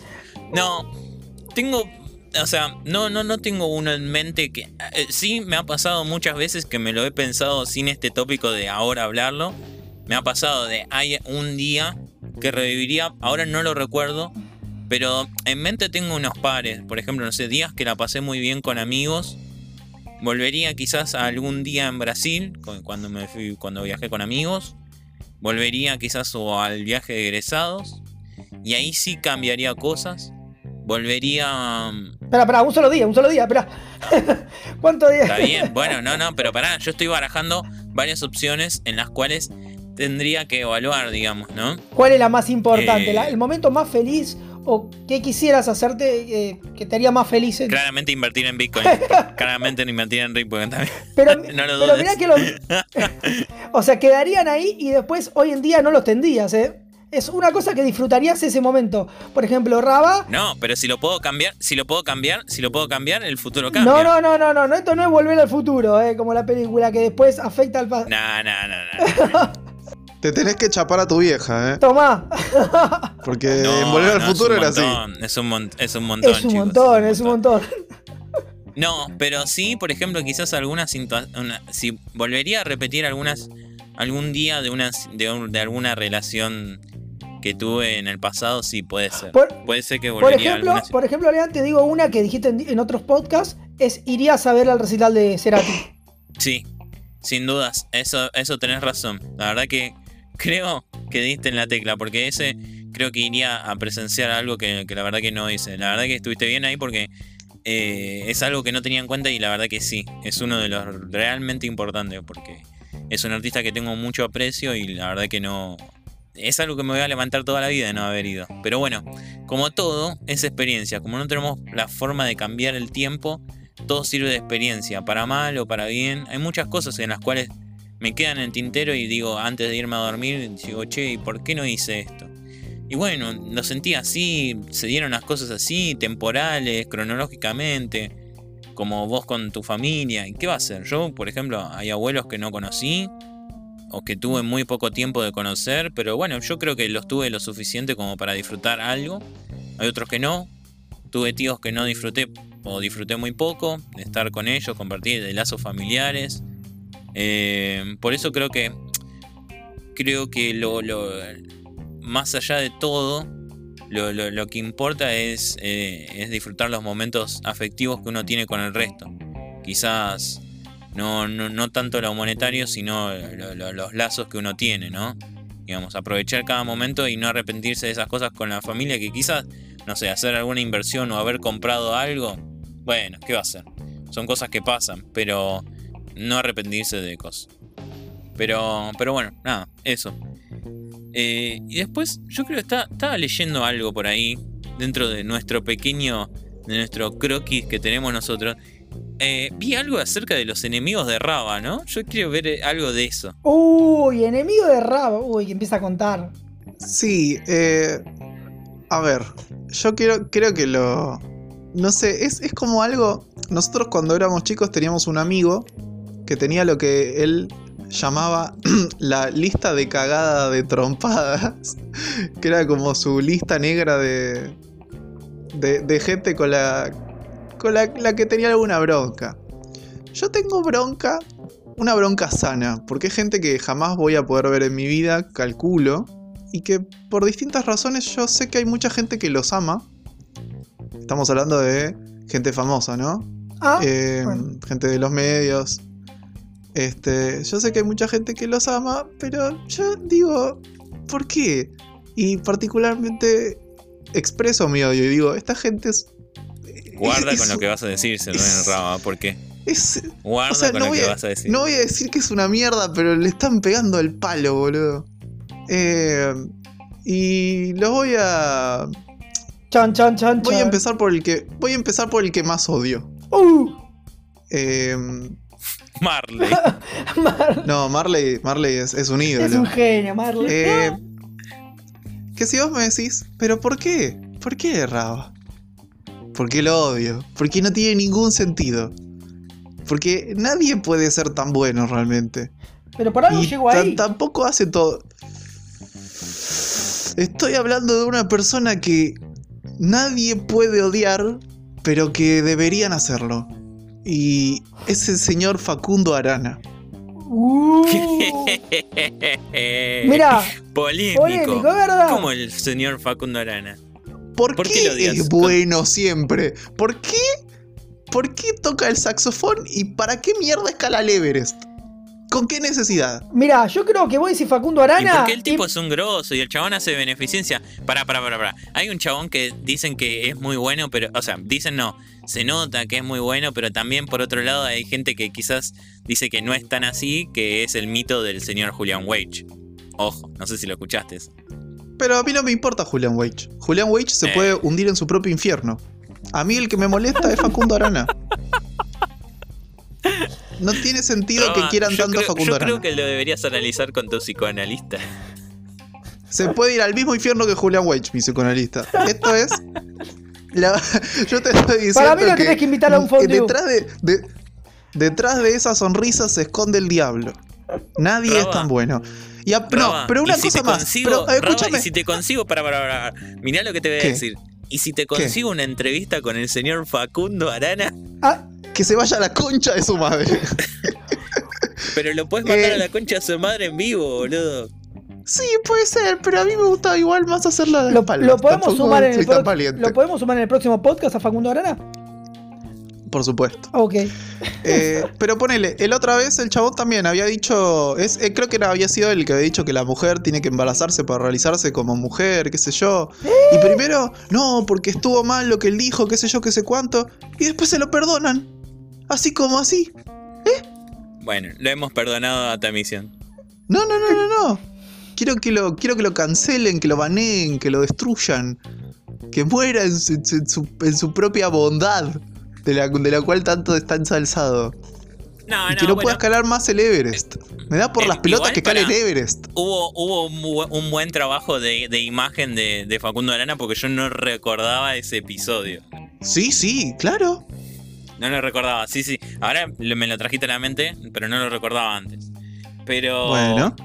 No, tengo, o sea, no, no, no tengo uno en mente que eh, sí me ha pasado muchas veces que me lo he pensado sin este tópico de ahora hablarlo. Me ha pasado de hay un día que reviviría, ahora no lo recuerdo, pero en mente tengo unos pares, por ejemplo, no sé, días que la pasé muy bien con amigos. Volvería quizás a algún día en Brasil, cuando me fui, cuando viajé con amigos. Volvería quizás o al viaje de egresados. Y ahí sí cambiaría cosas. Volvería. Espera, espera, un solo día, un solo día, espera. ¿Cuántos días? Está bien, bueno, no, no, pero pará, yo estoy barajando varias opciones en las cuales tendría que evaluar, digamos, ¿no? ¿Cuál es la más importante? Eh, ¿El momento más feliz o qué quisieras hacerte eh, que te haría más feliz? Claramente invertir en Bitcoin. Claramente invertir en Bitcoin también. Pero, no lo pero mirá que los... o sea, quedarían ahí y después hoy en día no los tendrías, ¿eh? Es una cosa que disfrutarías ese momento. Por ejemplo, Raba. No, pero si lo puedo cambiar, si lo puedo cambiar, si lo puedo cambiar, el futuro cambia. No, no, no, no, no, esto no es volver al futuro, ¿eh? como la película que después afecta al pasado. No, no, no, no. Te tenés que chapar a tu vieja, ¿eh? Tomá. Porque en Volver al Futuro era así. Es un, es un montón. Es un montón, es un montón. No, pero sí, por ejemplo, quizás algunas si volvería a repetir algunas algún día de una de, alguna relación que tuve en el pasado, sí puede ser. puede ser que volvería por ejemplo, Por ejemplo, Leandro, te digo una que dijiste en, otros podcasts, es irías a ver al recital de Cerati. Sí, sin dudas, eso, eso tenés razón. La verdad que creo que diste en la tecla, porque ese creo que iría a presenciar algo que, la verdad que no hice. La verdad que estuviste bien ahí porque eh, es algo que no tenía en cuenta y la verdad que sí, es uno de los realmente importantes porque es un artista que tengo mucho aprecio y la verdad que no... Es algo que me voy a levantar toda la vida de no haber ido. Pero bueno, como todo, es experiencia. Como no tenemos la forma de cambiar el tiempo, todo sirve de experiencia, para mal o para bien. Hay muchas cosas en las cuales me quedan en el tintero y digo, antes de irme a dormir, digo, che, ¿y por qué no hice esto? Y bueno, lo sentí así, se dieron las cosas así, temporales, cronológicamente, como vos con tu familia. ¿Y qué va a hacer? Yo, por ejemplo, hay abuelos que no conocí o que tuve muy poco tiempo de conocer, pero bueno, yo creo que los tuve lo suficiente como para disfrutar algo. Hay otros que no. Tuve tíos que no disfruté o disfruté muy poco de estar con ellos, compartir lazos familiares. Eh, por eso creo que creo que lo, más allá de todo, lo, que importa es, eh, es, disfrutar los momentos afectivos que uno tiene con el resto. Quizás no, no, tanto lo monetario, sino los lazos que uno tiene, ¿no? Digamos, aprovechar cada momento y no arrepentirse de esas cosas con la familia que quizás, no sé, hacer alguna inversión o haber comprado algo, bueno, ¿qué va a hacer? Son cosas que pasan, pero no arrepentirse de cosas. Pero, pero bueno, nada, eso. Eh, y después, yo creo que está, estaba leyendo algo por ahí, dentro de nuestro pequeño, de nuestro croquis que tenemos nosotros. Eh, vi algo acerca de los enemigos de Raba, ¿no? Yo quiero ver eh, algo de eso. Uy, enemigo de Raba. Uy, que empieza a contar. Sí, eh, a ver, yo quiero, creo que lo... No sé, es, es como algo... Nosotros cuando éramos chicos teníamos un amigo que tenía lo que él llamaba la lista de cagada de trompadas, que era como su lista negra de, de, de gente con la, con la, la que tenía alguna bronca. Yo tengo bronca, una bronca sana, porque hay gente que jamás voy a poder ver en mi vida, calculo, y que por distintas razones yo sé que hay mucha gente que los ama. Estamos hablando de gente famosa, ¿no? Ah, Eh, bueno. gente de los medios. Este, yo sé que hay mucha gente que los ama, pero yo digo, ¿por qué? Y particularmente expreso mi odio y digo, esta gente es. Guarda es- con lo que vas a decir, se lo es- Raba, ¿por qué? es- Guarda o sea, con no lo voy, que a, vas a decir. no voy a decir que es una mierda, pero le están pegando el palo, boludo. Eh, y los voy a. Chan, chan, chan, Voy a chan. empezar por el que. Voy a empezar por el que más odio. Uh, Eh, Marley. Mar- no, Marley, Marley es, es un ídolo. es un genio, Marley. Eh, que si vos me decís, ¿pero por qué? ¿Por qué Raba? ¿Por qué lo odio? Porque no tiene ningún sentido. Porque nadie puede ser tan bueno realmente. Pero por algo Y tan- ahí. tampoco hace todo. Estoy hablando de una persona que nadie puede odiar, pero que deberían hacerlo. Y es el señor Facundo Arana. Uh, Mira, Polémico. polémico, ¿verdad? Como el señor Facundo Arana. ¿Por, ¿Por qué, qué lo odias? es bueno siempre? ¿Por qué? ¿Por qué toca el saxofón y para qué mierda escala el Everest? ¿Con qué necesidad? mira, yo creo que vos decís Facundo Y Arana. porque el tipo y- es un grosso y el chabón hace beneficencia. Pará, pará, pará, pará. Hay un chabón que dicen que es muy bueno, pero. O sea, dicen no. Se nota que es muy bueno, pero también por otro lado hay gente que quizás dice que no es tan así, que es el mito del señor Julian Wage. Ojo, no sé si lo escuchaste. eso. Pero a mí no me importa Julian Wage. Julian Wage se Eh. puede hundir en su propio infierno. A mí el que me molesta es Facundo Arana. No tiene sentido que Roba, quieran tanto a creo, Facundo Yo creo que lo deberías analizar con tu psicoanalista. Se puede ir al mismo infierno que Julian Wage, mi psicoanalista. Esto es. la- yo te estoy diciendo. Para mí lo tenés que invitar a un fondue. Detrás de, de- detrás de esa sonrisa se esconde el diablo. Nadie es Roba. tan bueno. Y a- no, pero una y si cosa te más. Consigo, pero, Roba, y si te consigo, para, para, para, mirá lo que te voy a ¿Qué? decir. Y si te consigo una entrevista con el señor Facundo Arana, Ah, Que se vaya a la concha de su madre. pero lo puedes mandar Eh. a la concha de su madre en vivo, boludo. Sí, puede ser, pero a mí me gusta igual más hacerla de lo, lo podemos Tampoco sumar en soy el. ¿Lo podemos sumar en el próximo podcast a Facundo Arana? Por supuesto. Ok. Eh, pero ponele, el otra vez el chabón también había dicho, es, eh, creo que era- había sido el que había dicho que la mujer tiene que embarazarse para realizarse como mujer, qué sé yo. Y primero, no, porque estuvo mal lo que él dijo, qué sé yo, qué sé cuánto. Y después se lo perdonan. Así como así. Bueno, lo hemos perdonado a Tamisión. No, no, no, no, no. Quiero que lo, quiero que lo cancelen, que lo baneen, que lo destruyan. Que muera en su, en su- en su propia bondad, de la, de la cual tanto está ensalzado. No, y no, que no bueno, pueda escalar más el Everest. Me da por eh, las pelotas igual que cale el Everest. Hubo, hubo un, un buen trabajo de, de imagen de, de Facundo Arana porque yo no recordaba ese episodio. Sí, sí, claro. No lo recordaba, sí, sí. Ahora me lo trajiste a la mente, pero no lo recordaba antes. Pero. Bueno.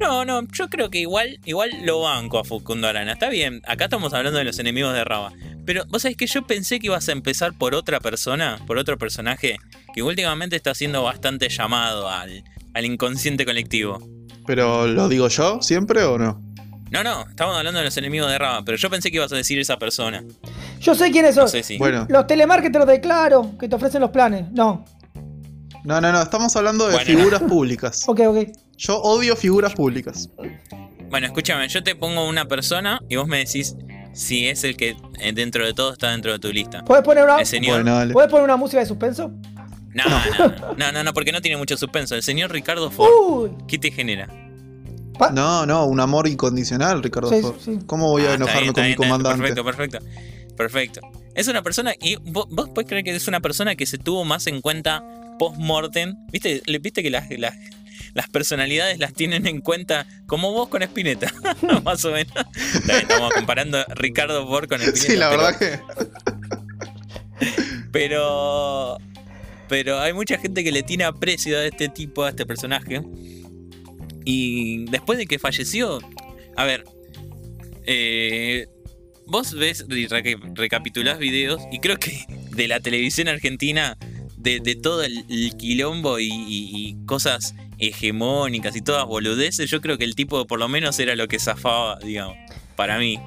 No, no, yo creo que igual, igual lo banco a Facundo Arana. Está bien, acá estamos hablando de los enemigos de Raba. Pero vos sabés que yo pensé que ibas a empezar por otra persona, por otro personaje, que últimamente está siendo bastante llamado al, al inconsciente colectivo. Pero ¿lo digo yo siempre o no? No, no, estamos hablando de los enemigos de Raba, pero yo pensé que ibas a decir esa persona. Yo sé quiénes No son. sé si. Bueno, Los telemarketers de Claro, que te ofrecen los planes. No. no, no, no, estamos hablando de Bueno. figuras públicas. Ok, ok. Yo odio figuras públicas. Bueno, escúchame, yo te pongo una persona y vos me decís si es el que eh, dentro de todo está dentro de tu lista. ¿Puedes poner una, El señor. Bueno. ¿Puedes poner una música de suspenso? No, no, no, no, no, porque no tiene mucho suspenso. El señor Ricardo Ford, Uy. ¿qué te genera? Pa- No, no, un amor incondicional, Ricardo Sí, Ford. sí. ¿Cómo voy a Ah, está enojarme bien, con está mi bien, comandante? Perfecto, perfecto. Perfecto. Es una persona, y vos, vos podés creer que es una persona que se tuvo más en cuenta post-mortem. ¿Viste? Le- ¿Viste que las, las, las personalidades las tienen en cuenta como vos con Spinetta? más o menos. Estamos comparando a Ricardo Ford con Spinetta. Sí, la pero- verdad que. Pero. Pero hay mucha gente que le tiene aprecio a este tipo, a este personaje. Y después de que falleció. A ver. eh, vos ves y reca- recapitulás videos. Y creo que de la televisión argentina. De, todo el, quilombo y cosas hegemónicas y todas boludeces. Yo creo que el tipo por lo menos era lo que zafaba, digamos. Para mí.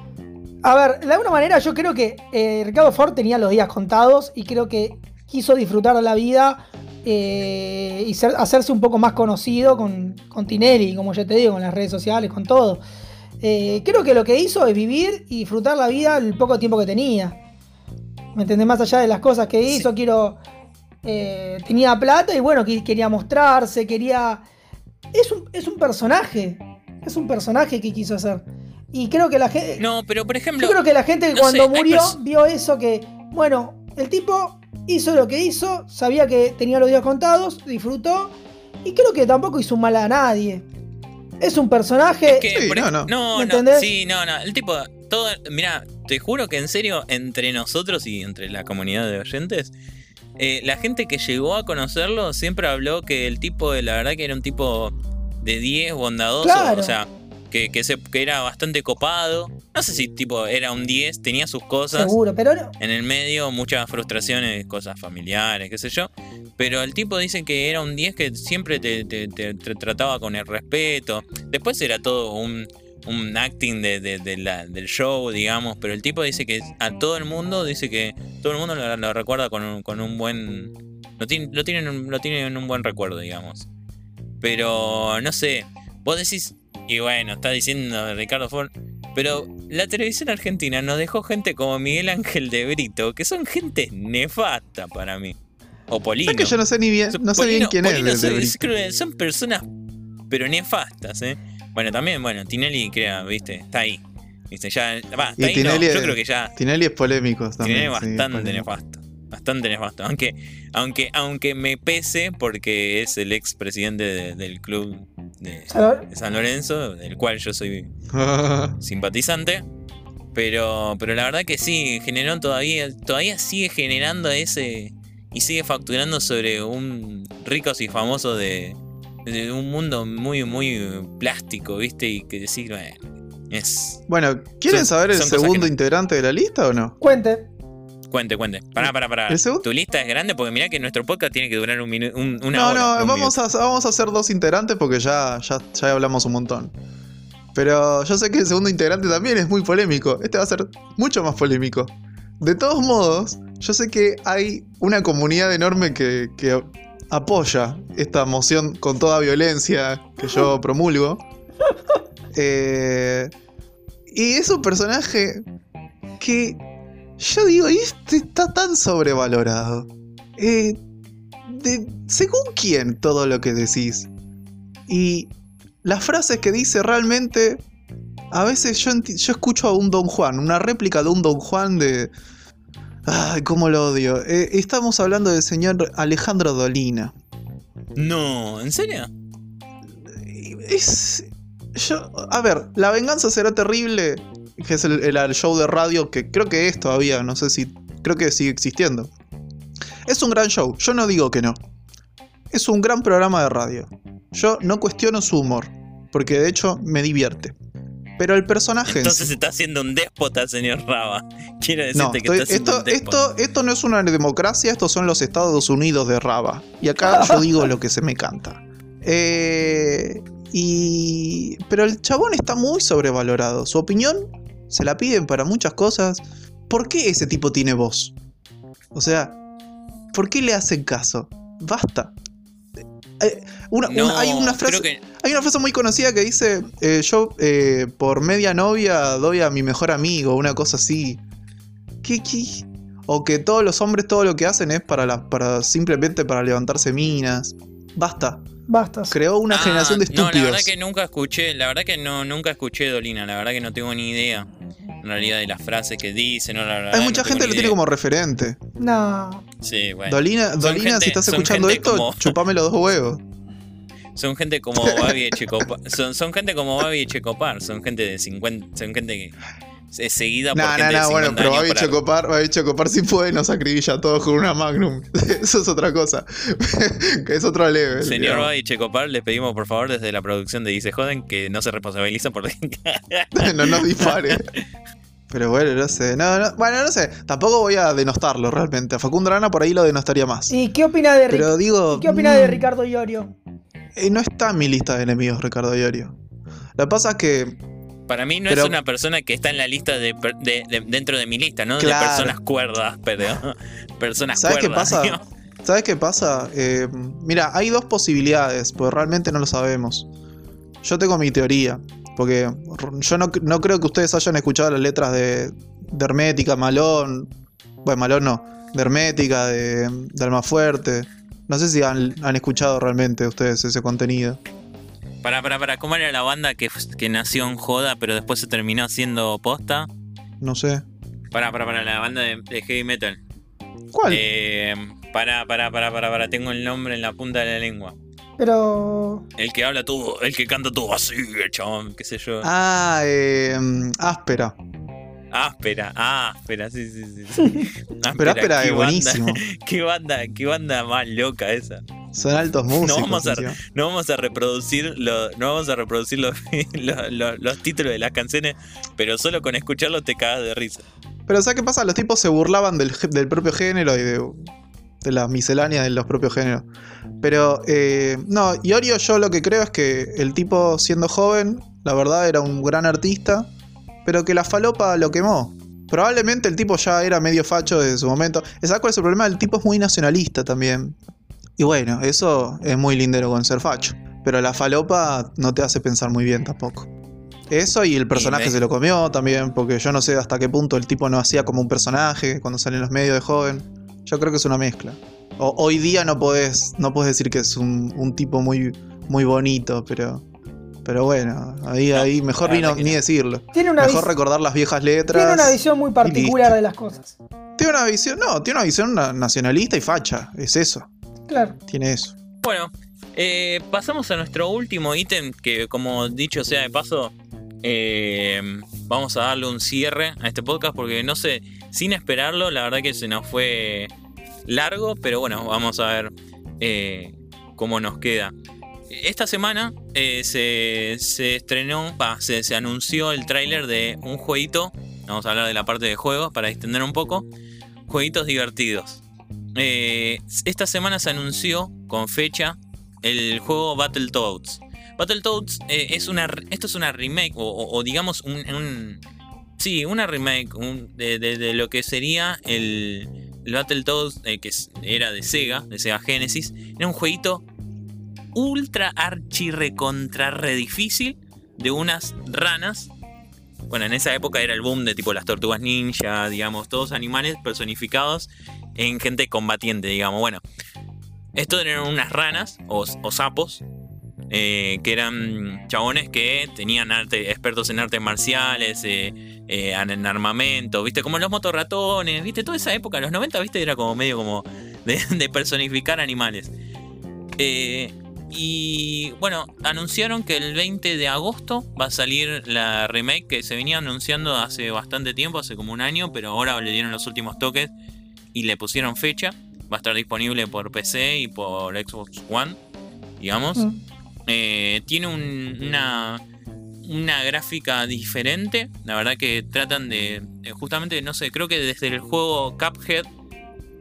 A ver, de alguna manera yo creo que eh, Ricardo Ford tenía los días contados y creo que quiso disfrutar de la vida eh, y ser- hacerse un poco más conocido con, con Tinelli, como ya te digo, con las redes sociales, con todo. Eh, creo que lo que hizo es vivir y disfrutar la vida el poco tiempo que tenía. ¿Me entendés? Más allá de las cosas que hizo, quiero... eh, tenía plata y bueno, que- quería mostrarse, quería... Es un, es un personaje, es un personaje que quiso hacer. Y creo que la gente... No, pero por ejemplo. Yo creo que la gente no cuando sé, murió vio eso que, bueno, el tipo hizo lo que hizo, sabía que tenía los días contados, disfrutó y creo que tampoco hizo un mal a nadie. Es un personaje... que, Sí, por no, no. no, ¿Me no, entendés? sí, no, no. El tipo, todo, mira, te juro que en serio, entre nosotros y entre la comunidad de oyentes, eh, la gente que llegó a conocerlo siempre habló que el tipo, la verdad que era un tipo de 10, bondadoso, Claro. o sea, que, que, se, que era bastante copado. No sé si tipo era un 10, tenía sus cosas. seguro, pero no- En el medio, muchas frustraciones, cosas familiares, qué sé yo. Pero el tipo dice que era un 10 que siempre te, te- te- te trataba con el respeto. Después era todo un, un acting de, de- de la- del show, digamos. Pero el tipo dice que a todo el mundo, dice que todo el mundo lo, lo recuerda con un, con un buen. Lo tiene, lo, tienen, lo tienen un buen recuerdo, digamos. Pero no sé, vos decís, y bueno, está diciendo Ricardo Ford, pero la televisión argentina nos dejó gente como Miguel Ángel de Brito, que son gente nefasta para mí. O Polino. Es que yo no sé ni bien, no sé bien quién Polino es. son- de- es- personas, pero nefastas, ¿eh? Bueno, también, bueno, Tinelli, crea, viste, está ahí. Viste, ya, va, Y está ahí, no, Tinelli yo es- creo que ya Tinelli es polémico también. tiene sí, bastante polémico. nefasto. Bastante nefasto. Aunque, aunque, aunque me pese porque es el ex presidente de- del club de, San Lorenzo, del cual yo soy simpatizante. Pero, pero la verdad que sí, generó todavía, todavía sigue generando ese y sigue facturando sobre un ricos y famosos de, de un mundo muy, muy plástico, ¿viste? Y que decir, bueno, es. bueno, ¿quieren Son- saber el segundo no- integrante de la lista o no? Cuente. Cuente, cuente. Pará, pará, pará. ¿El segundo? Tu lista es grande porque mirá que nuestro podcast tiene que durar un minuto, un, una no, hora. no, un vamos minuto. a, vamos a hacer dos integrantes porque ya, ya, ya hablamos un montón. Pero yo sé que el segundo integrante también es muy polémico. Este va a ser mucho más polémico. De todos modos, yo sé que hay una comunidad enorme que, que apoya esta moción con toda violencia que yo promulgo. Eh, y es un personaje que yo digo, y este está tan sobrevalorado. Eh, de- según quién todo lo que decís. Y las frases que dice realmente. A veces yo escucho a un Don Juan, una réplica de un Don Juan de. Ay, cómo lo odio. Eh, estamos hablando del señor Alejandro Dolina. No, ¿en serio? Es. Yo. A ver, La venganza será terrible. Que es el, el show de radio que creo que es todavía. No sé si. Creo que sigue existiendo. Es un gran show. Yo no digo que no. Es un gran programa de radio. Yo no cuestiono su humor. Porque de hecho me divierte. Pero el personaje. en Entonces sí- está siendo un déspota, señor Raba. Quiero decirte no, que estoy- está esto, un esto, esto no es una democracia, estos son los Estados Unidos de Raba. Y acá yo digo lo que se me canta. Eh, y. Pero el chabón está muy sobrevalorado. Su opinión se la piden para muchas cosas. ¿Por qué ese tipo tiene voz? O sea, ¿por qué le hacen caso? Basta. Eh, una- No, una- hay una frase. que Hay una frase muy conocida que dice, eh, yo eh, por media novia doy a mi mejor amigo, una cosa así. ¿Qué, qué? O que todos los hombres todo lo que hacen es para, la, para simplemente para levantarse minas. Basta. Basta. Creó una Ah, generación de No, la estúpidos. verdad que nunca escuché, la verdad que no, nunca escuché Dolina, la verdad que no tengo ni idea. En realidad de las frases que dice, no, la verdad. Hay mucha gente que lo tiene como referente. No. Sí, bueno. Dolina, Dolina gente- si estás escuchando esto, como- chupame los dos huevos. Son gente como Babi Echecopar. Son, son gente como Babi Echecopar. Son gente de 50. Son gente que es seguida por No, gente no, de no, 50 bueno, pero Babi Chocopar, Babi Chocopar sí puede, nos acribilla a todos con una Magnum. Eso es otra cosa. que es otro level. Señor. Babi Checopar, les pedimos por favor desde la producción de Dice Joden que no se responsabilicen por. no nos dispare. Pero bueno, no sé. No, no, bueno, no sé. Tampoco voy a denostarlo realmente. A Facundo Arana por ahí lo denostaría más. ¿Y qué opina de, Ric- Pero digo. ¿y qué opina de mm, Ricardo Iorio? eh, no está en mi lista de enemigos, Ricardo Iorio. Lo que pasa es que. Para mí no Pero- es una persona que está en la lista de, de- de- dentro de mi lista, ¿no? Claro. De personas cuerdas, pero. personas ¿Sabes qué cuerdas. pasa? ¿Sabes qué pasa? Eh, mira, hay dos posibilidades, porque realmente no lo sabemos. Yo tengo mi teoría, porque yo no, no creo que ustedes hayan escuchado las letras de, de Hermética, Malón. Bueno, Malón no. De Hermética, de, de Almafuerte. No sé si han, han escuchado realmente ustedes ese contenido. Para, para, para, ¿cómo era la banda que, que nació en Joda, pero después se terminó haciendo posta? No sé. Para, para, para, la banda de, de heavy metal. ¿Cuál? Eh, para, para, para, para, para, tengo el nombre en la punta de la lengua. Pero. El que habla todo, el que canta todo así, el chabón, qué sé yo. Ah, eh, áspera. Áspera, ah, áspera, sí, sí, sí. Pero áspera es banda- buenísimo. Qué banda, qué banda más loca esa. Son altos músicos. vamos a-. No vamos a reproducir, lo- no vamos a reproducir los, los- los- los títulos de las canciones, pero solo con escucharlos te cagas de risa. Pero ¿sabes qué pasa? Los tipos se burlaban del, del propio género y de, de la miscelánea de los propios géneros. Pero, eh, no, Iorio yo lo que creo es que el tipo siendo joven, la verdad era un gran artista, pero que la falopa lo quemó. Probablemente el tipo ya era medio facho desde su momento. ¿Sabes cuál es el problema? El tipo es muy nacionalista también. Y bueno, eso es muy lindero con ser facho. Pero la falopa no te hace pensar muy bien tampoco. Eso y el personaje me- se lo comió también, porque yo no sé hasta qué punto el tipo no hacía como un personaje cuando sale en los medios de joven. Yo creo que es una mezcla. O- hoy día no podés, no podés decir que es un, un tipo muy, muy bonito, pero, pero bueno, ahí, No, ahí mejor la ni, no- decirlo. Tiene una, Mejor recordar las viejas letras. tiene una visión muy particular de las cosas. Tiene una visión, no, tiene una visión na- nacionalista y facha, es eso, Claro. tiene eso. Bueno, eh, pasamos a nuestro último ítem, que como dicho sea de paso, eh, vamos a darle un cierre a este podcast, porque no sé, sin esperarlo, la verdad que se nos fue largo, pero bueno, vamos a ver eh, cómo nos queda. Esta semana eh, se, se estrenó, se, se anunció el tráiler de un jueguito, vamos a hablar de la parte de juegos para extender un poco, jueguitos divertidos. Eh, esta semana se anunció con fecha el juego Battletoads. Battletoads eh, es una. Esto es una remake, o, digamos un, Sí, una remake de, lo que sería el, Battletoads eh, que era de Sega, de Sega Genesis. Era un jueguito ultra archi recontra re difícil de unas ranas. Bueno, en esa época era el boom de tipo las tortugas ninja, digamos, todos animales personificados en gente combatiente, digamos. Bueno, estos eran unas ranas o, o sapos eh, que eran chabones que tenían arte, expertos en artes marciales, eh, eh, en armamento, viste, como los motorratones, viste, toda esa época, los 90, viste, era como medio como de, de personificar animales. Y bueno, anunciaron que el 20 de agosto va a salir la remake que se venía anunciando hace bastante tiempo, hace como un año, pero ahora le dieron los últimos toques y le pusieron fecha. Va a estar disponible por PC y por Xbox One, digamos. Mm. Eh, tiene un- una, una gráfica diferente. La verdad que tratan de, de justamente, no sé, creo que desde el juego Cuphead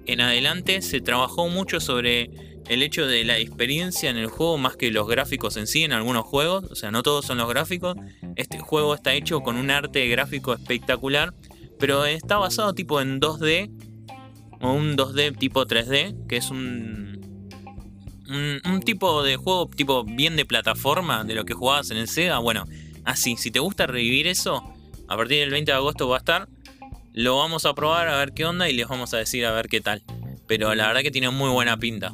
en adelante se trabajó mucho sobre el hecho de la experiencia en el juego más que los gráficos en sí en algunos juegos. O sea, no todos son los gráficos. Este juego está hecho con un arte gráfico espectacular, pero está basado tipo en 2D o un 2D tipo 3D, que es un, un, un tipo de juego tipo bien de plataforma de lo que jugabas en el Sega. Bueno, así, si te gusta revivir eso, a partir del 20 de agosto va a estar. lo vamos a probar a ver qué onda y les vamos a decir a ver qué tal. Pero la verdad que tiene muy buena pinta.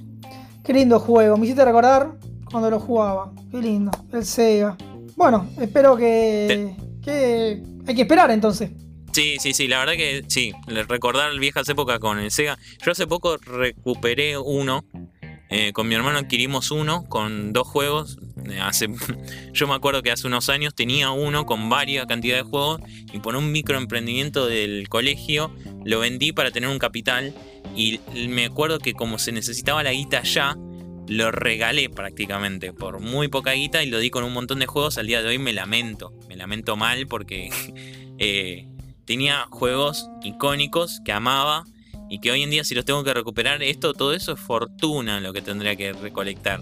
Qué lindo juego, me hiciste recordar cuando lo jugaba. Qué lindo, el Sega. Bueno, espero que, que hay que esperar entonces. Sí, sí, sí, la verdad que sí, recordar viejas épocas con el Sega. Yo hace poco recuperé uno, eh, con mi hermano adquirimos uno con dos juegos. Eh, hace, yo me acuerdo que hace unos años tenía uno con varias cantidad de juegos y por un microemprendimiento del colegio lo vendí para tener un capital y me acuerdo que como se necesitaba la guita ya, lo regalé prácticamente por muy poca guita y lo di con un montón de juegos. Al día de hoy me lamento, me lamento mal porque eh, tenía juegos icónicos que amaba y que hoy en día si los tengo que recuperar, esto, todo eso es fortuna lo que tendría que recolectar.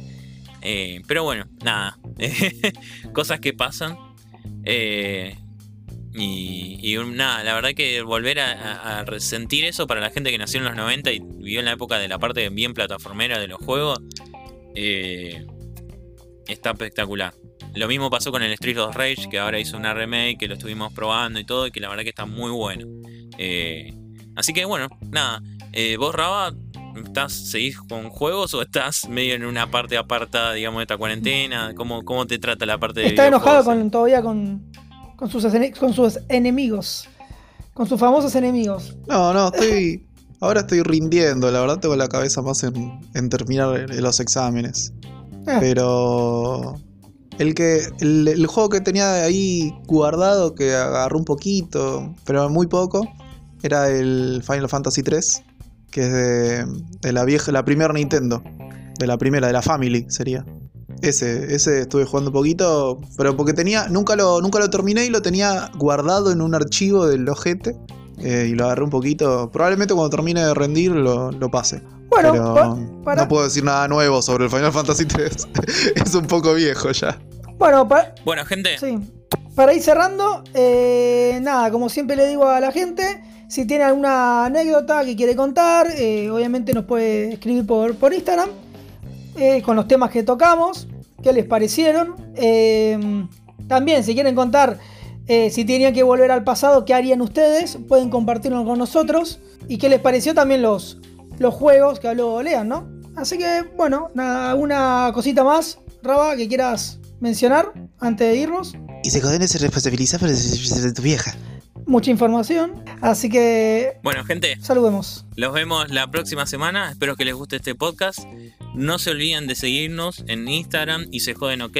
Eh, pero bueno, nada, cosas que pasan. Eh, y, nada, la verdad que volver a, resentir eso para la gente que nació en los 90 y vivió en la época de la parte bien plataformera de los juegos, eh, está espectacular. Lo mismo pasó con el Street of Rage, que ahora hizo una remake, que lo estuvimos probando y todo, y que la verdad que está muy bueno. Eh, así que bueno, nada. Eh, ¿Vos, Raba, estás, seguís con juegos o estás medio en una parte apartada, digamos, de esta cuarentena? ¿Cómo, cómo te trata la parte de Está enojado con, todavía con, con, sus, con sus enemigos. Con sus famosos enemigos. No, no, estoy... Ahora estoy rindiendo, la verdad tengo la cabeza más en, en terminar los exámenes. Ah. Pero el que. El, juego que tenía ahí guardado, que agarró un poquito, pero muy poco, era el Final Fantasy 3. Que es de, la vieja, la primera Nintendo. De la primera, de la Family sería. Ese, ese estuve jugando un poquito. Pero porque tenía. Nunca lo, nunca lo terminé y lo tenía guardado en un archivo del ojete. Eh, y lo agarré un poquito. Probablemente cuando termine de rendir lo, lo pase. Bueno, pero no puedo decir nada nuevo sobre el Final Fantasy 3. es un poco viejo ya. Bueno, bueno gente. Sí. Para ir cerrando, eh, nada, como siempre le digo a la gente, si tiene alguna anécdota que quiere contar, eh, obviamente nos puede escribir por, por Instagram eh, con los temas que tocamos, qué les parecieron. también, si quieren contar si tenían que volver al pasado, qué harían ustedes, pueden compartirlo con nosotros. Y qué les pareció también los, los juegos que habló Lean, ¿no? Así que, bueno, nada, una cosita más, Raba, que quieras mencionar antes de irnos. Y se joden se responsabiliza por de tu vieja. Mucha información, así que... Bueno, gente. Saludemos. Los vemos la próxima semana. Espero que les guste este podcast. No se olviden de seguirnos en Instagram y se joden ok.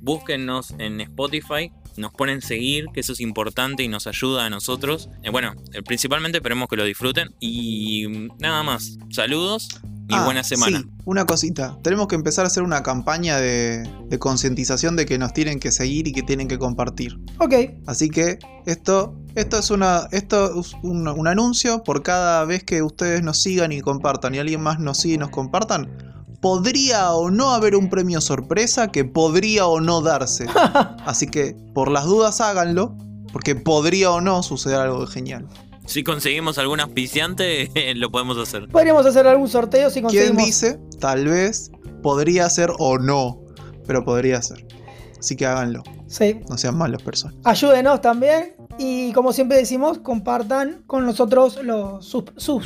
Búsquennos en Spotify. Nos ponen seguir, que eso es importante y nos ayuda a nosotros. Eh, bueno, eh, principalmente esperemos que lo disfruten. Y nada más. Saludos y ah, buena semana. Sí, una cosita. Tenemos que empezar a hacer una campaña de, concientización de que nos tienen que seguir y que tienen que compartir. Ok. Así que esto, esto es, una, esto es un, anuncio por cada vez que ustedes nos sigan y compartan y alguien más nos sigue y nos compartan. Podría o no haber un premio sorpresa que podría o no darse. Así que por las dudas háganlo, porque podría o no suceder algo genial. Si conseguimos algún auspiciante, lo podemos hacer. Podríamos hacer algún sorteo si conseguimos. ¿Quién dice? Tal vez podría ser o no, pero podría ser. Así que háganlo. Sí. No sean malos personas. Ayúdenos también. Y como siempre decimos, compartan con nosotros los, sus, su,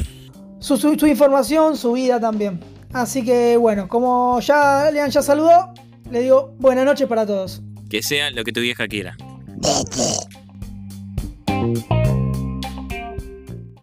su, información, su vida también. Así que bueno, como ya Lean ya saludó, le digo buenas noches para todos. Que sea lo que tu vieja quiera.